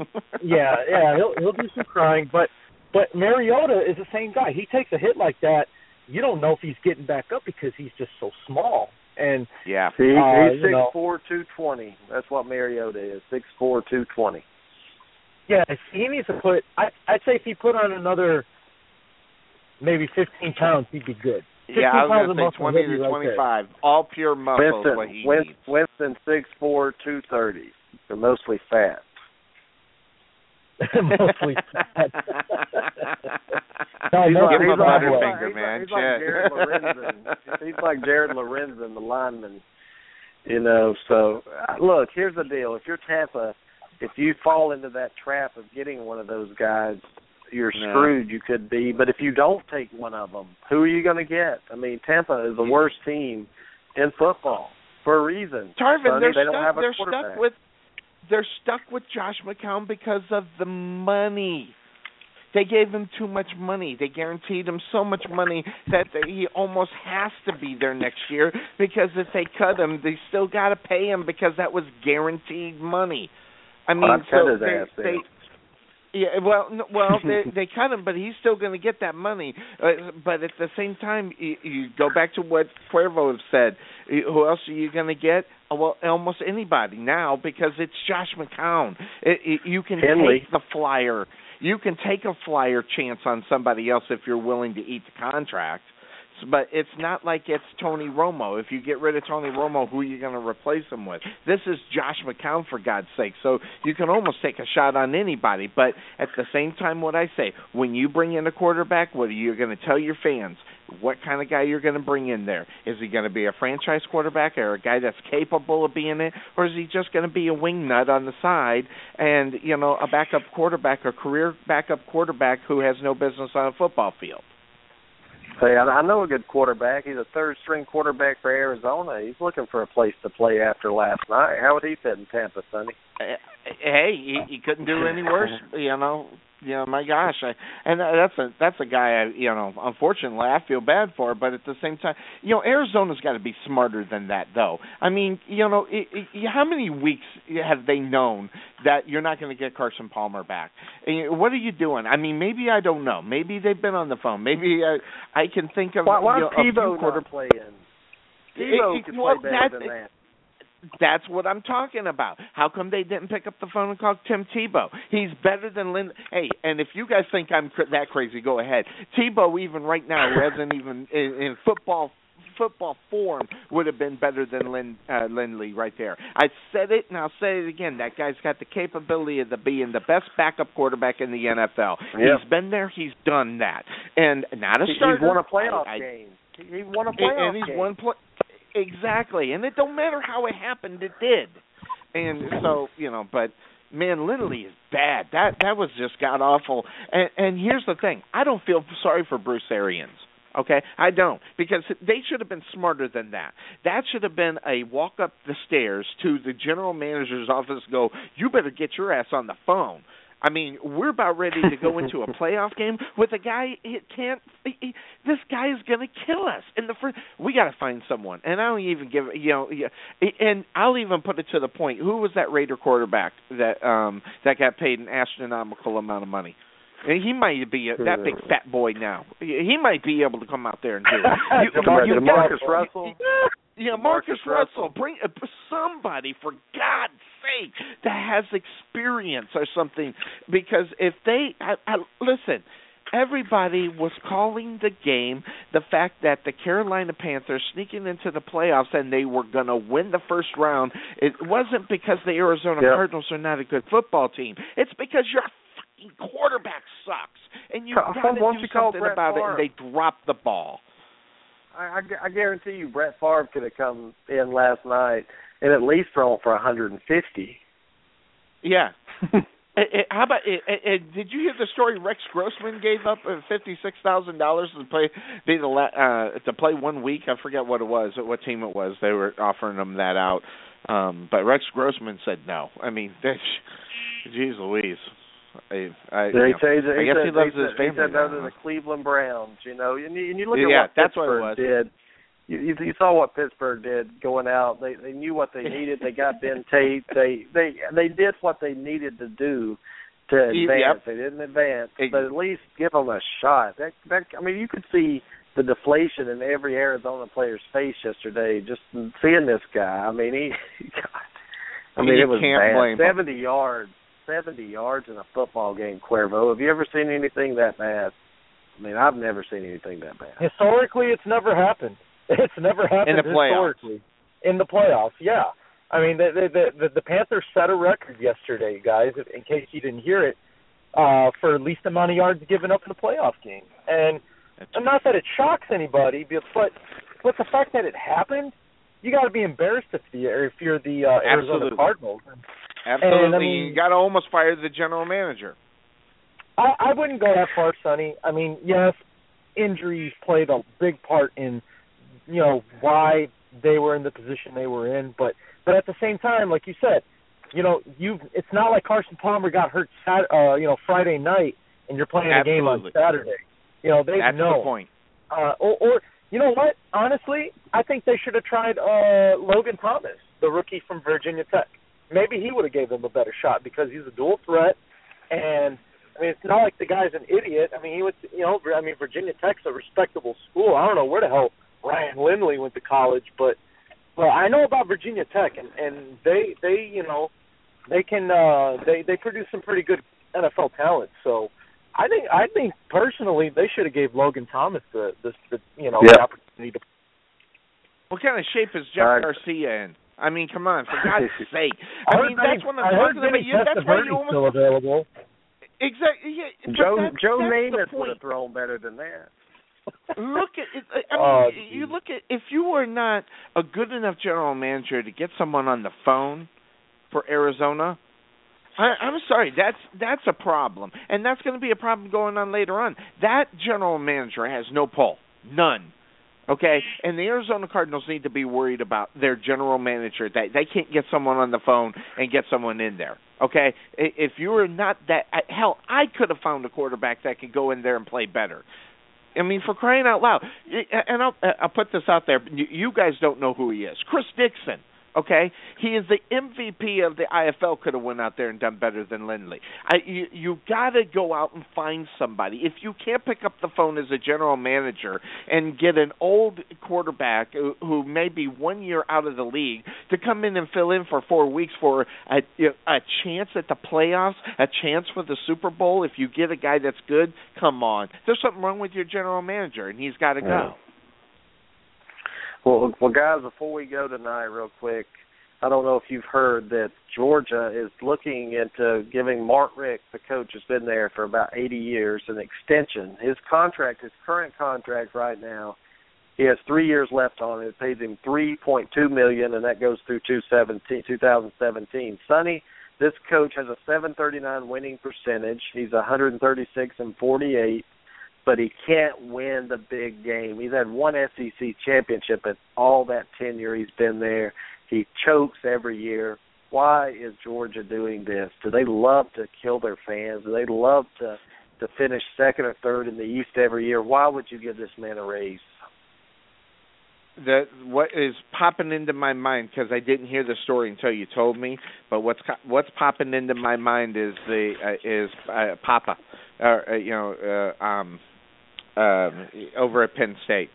Speaker 3: yeah, yeah, he'll he'll do some crying, but but Mariota is the same guy. He takes a hit like that, you don't know if he's getting back up because he's just so small. And
Speaker 4: yeah.
Speaker 2: He,
Speaker 3: Uh,
Speaker 2: he's
Speaker 3: you know.
Speaker 2: four two twenty. That's what Mariota is. Six four two twenty.
Speaker 3: yeah, he needs to put. I I'd say if he put on another maybe fifteen pounds, he'd be good.
Speaker 4: Yeah, I was going to say 20
Speaker 3: would be
Speaker 4: to
Speaker 3: right
Speaker 4: 25. All pure muscle is
Speaker 2: Winston
Speaker 4: what he
Speaker 2: Win,
Speaker 4: needs.
Speaker 2: Winston six four two thirty. They're mostly fat.
Speaker 3: there. (laughs) Mostly fat. No,
Speaker 2: He's
Speaker 3: no,
Speaker 2: like,
Speaker 4: Give him
Speaker 2: he's
Speaker 4: a
Speaker 2: like,
Speaker 4: butterfinger,
Speaker 2: he's
Speaker 4: man.
Speaker 2: Like, he's like Jared Lorenzen. (laughs) he's like Jared Lorenzen, the lineman. You know, so uh, look, here's the deal: if you're Tampa, if you fall into that trap of getting one of those guys, you're screwed. You could be, but if you don't take one of them, who are you going to get? I mean, Tampa is the worst team in football for a reason.
Speaker 4: Tarvin,
Speaker 2: Sonny,
Speaker 4: they're
Speaker 2: they don't
Speaker 4: stuck.
Speaker 2: have a
Speaker 4: they're stuck with they're stuck with Josh McCown because of the money. They gave him too much money. They guaranteed him so much money that they, he almost has to be there next year because if they cut him, they still got to pay him because that was guaranteed money. I mean,
Speaker 2: I'd
Speaker 4: so they, they. Yeah, well, no, well, they (laughs) they cut him, but he's still going to get that money. Uh, but at the same time, you, you go back to what Cuervo said. Who else are you going to get? Uh, Well, almost anybody now because it's Josh McCown. It, it, you can
Speaker 2: Henley.
Speaker 4: take the flyer. You can take a flyer chance on somebody else if you're willing to eat the contract. S- But it's not like it's Tony Romo. If you get rid of Tony Romo, who are you going to replace him with? This is Josh McCown, for God's sake. So you can almost take a shot on anybody. But at the same time, what I say, when you bring in a quarterback, what are you going to tell your fans? What kind of guy you're going to bring in there? Is he going to be a franchise quarterback or a guy that's capable of being it, or is he just going to be a wing nut on the side and you know a backup quarterback, a career backup quarterback who has no business on a football field?
Speaker 2: Say, I, know a good quarterback. He's a third string quarterback for Arizona. He's looking for a place to play after last night. How would he fit in Tampa, Sonny?
Speaker 4: Hey, he, he couldn't do any worse. You know, you know, my gosh, I, and that's a that's a guy. I, you know, unfortunately, I feel bad for. But at the same time, you know, Arizona's got to be smarter than that, though. I mean, you know, it, it, how many weeks have they known that you're not going to get Carson Palmer back? And What are you doing? I mean, maybe I don't know. Maybe they've been on the phone. Maybe I I can think of
Speaker 2: Why, why
Speaker 4: you know, a few quarter
Speaker 2: not playing? Tebow
Speaker 4: It- it-
Speaker 2: could
Speaker 4: well,
Speaker 2: play better
Speaker 4: that-
Speaker 2: than that.
Speaker 4: That's what I'm talking about. How come they didn't pick up the phone and call Tim Tebow? He's better than Lynn. Hey, and if you guys think I'm cr- that crazy, go ahead. Tebow, even right now, who hasn't even (laughs) in, in football football form, would have been better than Lynn uh, Lindley right there. I said it, and I'll say it again. That guy's got the capability of the, being the best backup quarterback in the NFL. He's been there. He's done that, and not a starter.
Speaker 2: He's won a playoff
Speaker 4: I-
Speaker 2: game. He won a playoff
Speaker 4: and he's
Speaker 2: game.
Speaker 4: play exactly, and it don't matter how it happened, it did. And so you know, but man, Lindley is bad. That that was just god awful. And and here's the thing: I don't feel sorry for Bruce Arians. Okay, I don't because they should have been smarter than that. That should have been a walk up the stairs to the general manager's office. and Go, you better get your ass on the phone. I mean, we're about ready to go into a playoff game with a guy. He can't. He, he- this guy is going to kill us in the first. We got to find someone, and I don't even give. You know, yeah, and I'll even put it to the point. Who was that Raider quarterback that um that got paid an astronomical amount of money? And he might be a, that big fat boy now. He might be able to come out there and do it. (laughs) You,
Speaker 2: DeMar-
Speaker 4: you
Speaker 2: DeMarcus Russell? (laughs)
Speaker 4: yeah, Marcus
Speaker 2: DeMarcus Russell.
Speaker 4: Russell. Bring uh, somebody for God's sake that has experience or something. Because if they, I, I, listen, everybody was calling the game the fact that the Carolina Panthers sneaking into the playoffs and they were going to win the first round. It wasn't because the Arizona
Speaker 2: Yep.
Speaker 4: Cardinals are not a good football team. It's because your fucking quarterback sucks, and you
Speaker 2: Call-
Speaker 4: got to
Speaker 2: why don't you call
Speaker 4: something about
Speaker 2: Favre?
Speaker 4: it. And they dropped the ball.
Speaker 2: I, I, I guarantee you, Brett Favre could have come in last night and at least thrown for 150.
Speaker 4: Yeah. (laughs) Eh, eh, how about? eh, eh, did you hear the story? Rex Grossman gave up fifty six thousand dollars to play be the uh, to play one week. I forget what it was, what team it was. They were offering him that out, um, but Rex Grossman said no. I mean, (laughs) that's, jeez Louise. I, I,
Speaker 2: They
Speaker 4: you know,
Speaker 2: say that-
Speaker 4: I guess
Speaker 2: said,
Speaker 4: he loves
Speaker 2: he
Speaker 4: his
Speaker 2: said,
Speaker 4: family.
Speaker 2: He said no
Speaker 4: now,
Speaker 2: to the Cleveland Browns, you know, and you, and you look at what
Speaker 4: that's what it
Speaker 2: Pittsburgh
Speaker 4: was.
Speaker 2: did. You, you, you saw what Pittsburgh did going out. They they knew what they needed. They got Ben (laughs) Tate. They they they did what they needed to do to
Speaker 4: Yep.
Speaker 2: advance. They didn't advance,
Speaker 4: Ex-
Speaker 2: but at least give them a shot. That that I mean, you could see the deflation in every Arizona player's face yesterday just seeing this guy. I mean, he. (laughs) God, I mean,
Speaker 4: You
Speaker 2: it was
Speaker 4: can't
Speaker 2: bad.
Speaker 4: blame him.
Speaker 2: Seventy yards, seventy yards in a football game. Cuervo, have you ever seen anything that bad? I mean, I've never seen anything that bad.
Speaker 3: Historically, it's never happened. It's never happened
Speaker 4: In the playoffs.
Speaker 3: historically. In the playoffs, yeah. I mean, the the the, the Panthers set a record yesterday, guys. In case you didn't hear it, uh, for least amount of yards given up in a playoff game. And
Speaker 4: That's
Speaker 3: not that it shocks anybody, but but the fact that it happened, you got to be embarrassed if you if you're the uh, Arizona
Speaker 4: Absolutely.
Speaker 3: Cardinals.
Speaker 4: Absolutely,
Speaker 3: And, I mean-
Speaker 4: you got to almost fire the general manager.
Speaker 3: I, I wouldn't go that far, Sonny. I mean, yes, injuries played a big part in you know why they were in the position they were in, but but at the same time, like you said, you know, you it's not like Carson Palmer got hurt Sat, uh, you know, Friday night and you're playing a game on Saturday. You know, they
Speaker 4: That's
Speaker 3: know.
Speaker 4: the point.
Speaker 3: Uh, or, or you know what? Honestly, I think they should have tried uh, Logan Thomas, the rookie from Virginia Tech. Maybe he would have gave them a better shot because he's a dual threat, and I mean it's not like the guy's an idiot. I mean he to, you know, I mean Virginia Tech's a respectable school. I don't know where the hell Ryan Lindley went to college, but but I know about Virginia Tech, and and they they you know they can uh they they produce some pretty good NFL talent. So I think I think personally they should have gave Logan Thomas the the, the you know
Speaker 2: Yep.
Speaker 3: the opportunity to.
Speaker 4: What kind of shape is Jeff
Speaker 2: Uh,
Speaker 4: Garcia in? I mean, come on, for God's (laughs) sake.
Speaker 3: I
Speaker 4: I mean, that's what I'm
Speaker 3: I heard
Speaker 4: talking about. You, that's why you
Speaker 3: Testaverde's
Speaker 4: almost
Speaker 3: still available.
Speaker 4: exactly. Yeah, but
Speaker 2: Joe
Speaker 4: that's,
Speaker 2: Joe Namath would have thrown better than that.
Speaker 4: Look at it. I oh, mean,
Speaker 3: Oh,
Speaker 4: you look at if you were not a good enough general manager to get someone on the phone for Arizona. I, I'm sorry, that's that's a problem, and that's going to be a problem going on later on. That general manager has no pull, none. Okay, and the Arizona Cardinals need to be worried about their general manager that they can't get someone on the phone and get someone in there. Okay, if you were not that hell, I could have found a quarterback that could go in there and play better. I mean, for crying out loud, and I'll uh, I'll put this out there. You guys don't know who he is, Chris Dixon. Okay, he is the MVP of the IFL. Could have went out there and done better than Lindley. I, you you got to go out and find somebody. If you can't pick up the phone as a general manager and get an old quarterback who, who may be one year out of the league to come in and fill in for four weeks for a a chance at the playoffs, a chance for the Super Bowl. If you get a guy that's good, come on. There's something wrong with your general manager, and he's got to go.
Speaker 2: Yeah. Well, well, guys, before we go tonight, real quick, I don't know if you've heard that Georgia is looking into giving Mark Richt, the coach, has been there for about 80 years, an extension. His contract, his current contract right now, he has three years left on it. It pays him 3.2 million, and that goes through 2017. 2017. Sonny, this coach has a 739 winning percentage. He's 136 and 48 but he can't win the big game. He's had one SEC championship in all that tenure he's been there. He chokes every year. Why is Georgia doing this? Do they love to kill their fans? Do they love to to finish second or third in the East every year? Why would you give this man a raise?
Speaker 4: that what is popping into my mind because I didn't hear the story until you told me. But what's what's popping into my mind is the uh, is uh, Papa, uh, uh, you know, uh, um, um, over at Penn State,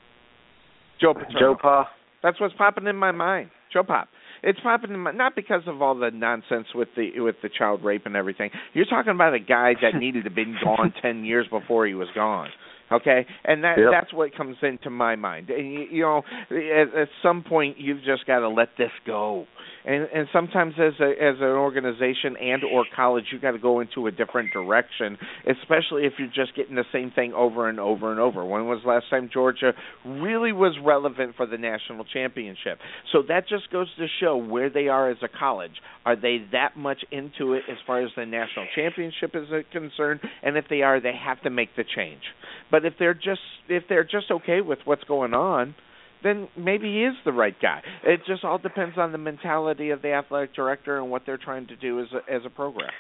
Speaker 4: Joe Paterno.
Speaker 2: Joe Pa.
Speaker 4: That's what's popping in my mind. Joe Pop. It's popping in my not because of all the nonsense with the with the child rape and everything. You're talking about a guy that (laughs) needed to have been gone ten years before he was gone. Okay, and that
Speaker 2: Yep.
Speaker 4: that's what comes into my mind. And you, you know, at, at some point you've just got to let this go. And and sometimes as a as an organization and or college, you got to go into a different direction, especially if you're just getting the same thing over and over and over. When was last time Georgia really was relevant for the national championship? So that just goes to show where they are as a college. Are they that much into it as far as the national championship is concerned? And if they are, they have to make the change. But if they're just if they're just okay with what's going on, then maybe he is the right guy. It just all depends on the mentality of the athletic director and what they're trying to do as a, as a program.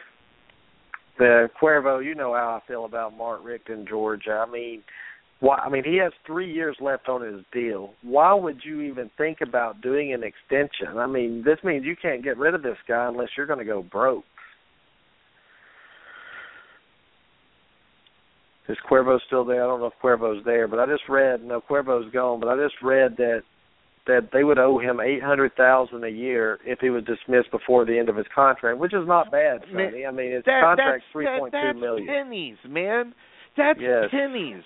Speaker 2: The Cuervo, you know how I feel about Mark Richt in Georgia. I mean, why? I mean, he has three years left on his deal. Why would you even think about doing an extension? I mean, this means you can't get rid of this guy unless you're going to go broke. Is Cuervo still there? I don't know if Cuervo's there, but I just read. No, Cuervo's gone, but I just read that that they would owe him eight hundred thousand a year if he was dismissed before the end of his contract, which is not bad, Sonny. I mean, his
Speaker 4: That,
Speaker 2: contract's
Speaker 4: that's,
Speaker 2: three
Speaker 4: that,
Speaker 2: point
Speaker 4: that's pennies, man. That's
Speaker 2: Yes.
Speaker 4: pennies.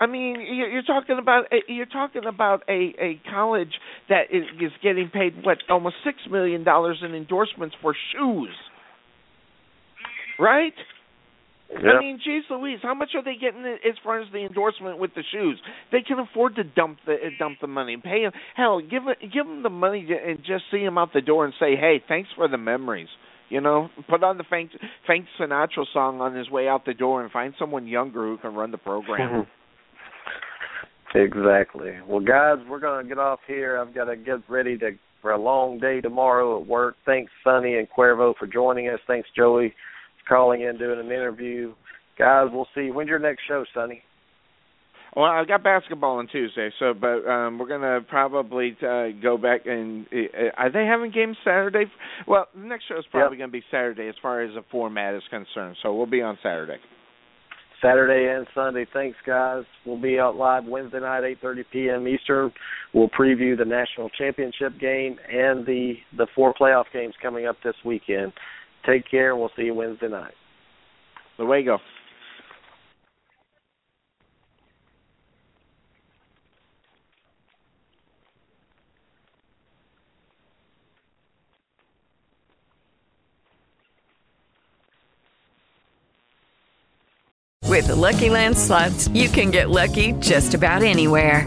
Speaker 4: I mean, you're you're talking about eh, you're talking about a a college that is, is getting paid what almost six million dollars in endorsements for shoes, right?
Speaker 2: Yeah.
Speaker 4: I mean, geez Louise, how much are they getting as far as the endorsement with the shoes? They can afford to dump the uh, dump the money, pay him. Hell, give it, give them the money and just see him out the door and say, "Hey, thanks for the memories." You know, put on the Frank, Frank Sinatra song on his way out the door and find someone younger who can run the program. (laughs)
Speaker 2: Exactly. Well, guys, we're going to get off here. I've got to get ready to for a long day tomorrow at work. Thanks, Sonny and Cuervo, for joining us. Thanks, Joey, calling in, doing an interview. Guys, we'll see. When's your next show, Sonny?
Speaker 4: Well, I got basketball on Tuesday, so but um we're gonna probably uh, go back and uh, are they having games Saturday? Well, the next show is probably going to be Saturday as far as the format is concerned. So we'll be on Saturday.
Speaker 2: Saturday and Sunday. Thanks, guys. We'll be out live Wednesday night, 8:30 p.m. Eastern. We'll preview the national championship game and the the four playoff games coming up this weekend. Take care. And we'll see you Wednesday night.
Speaker 4: Luego.
Speaker 6: With the Lucky Land slots, you can get lucky just about anywhere.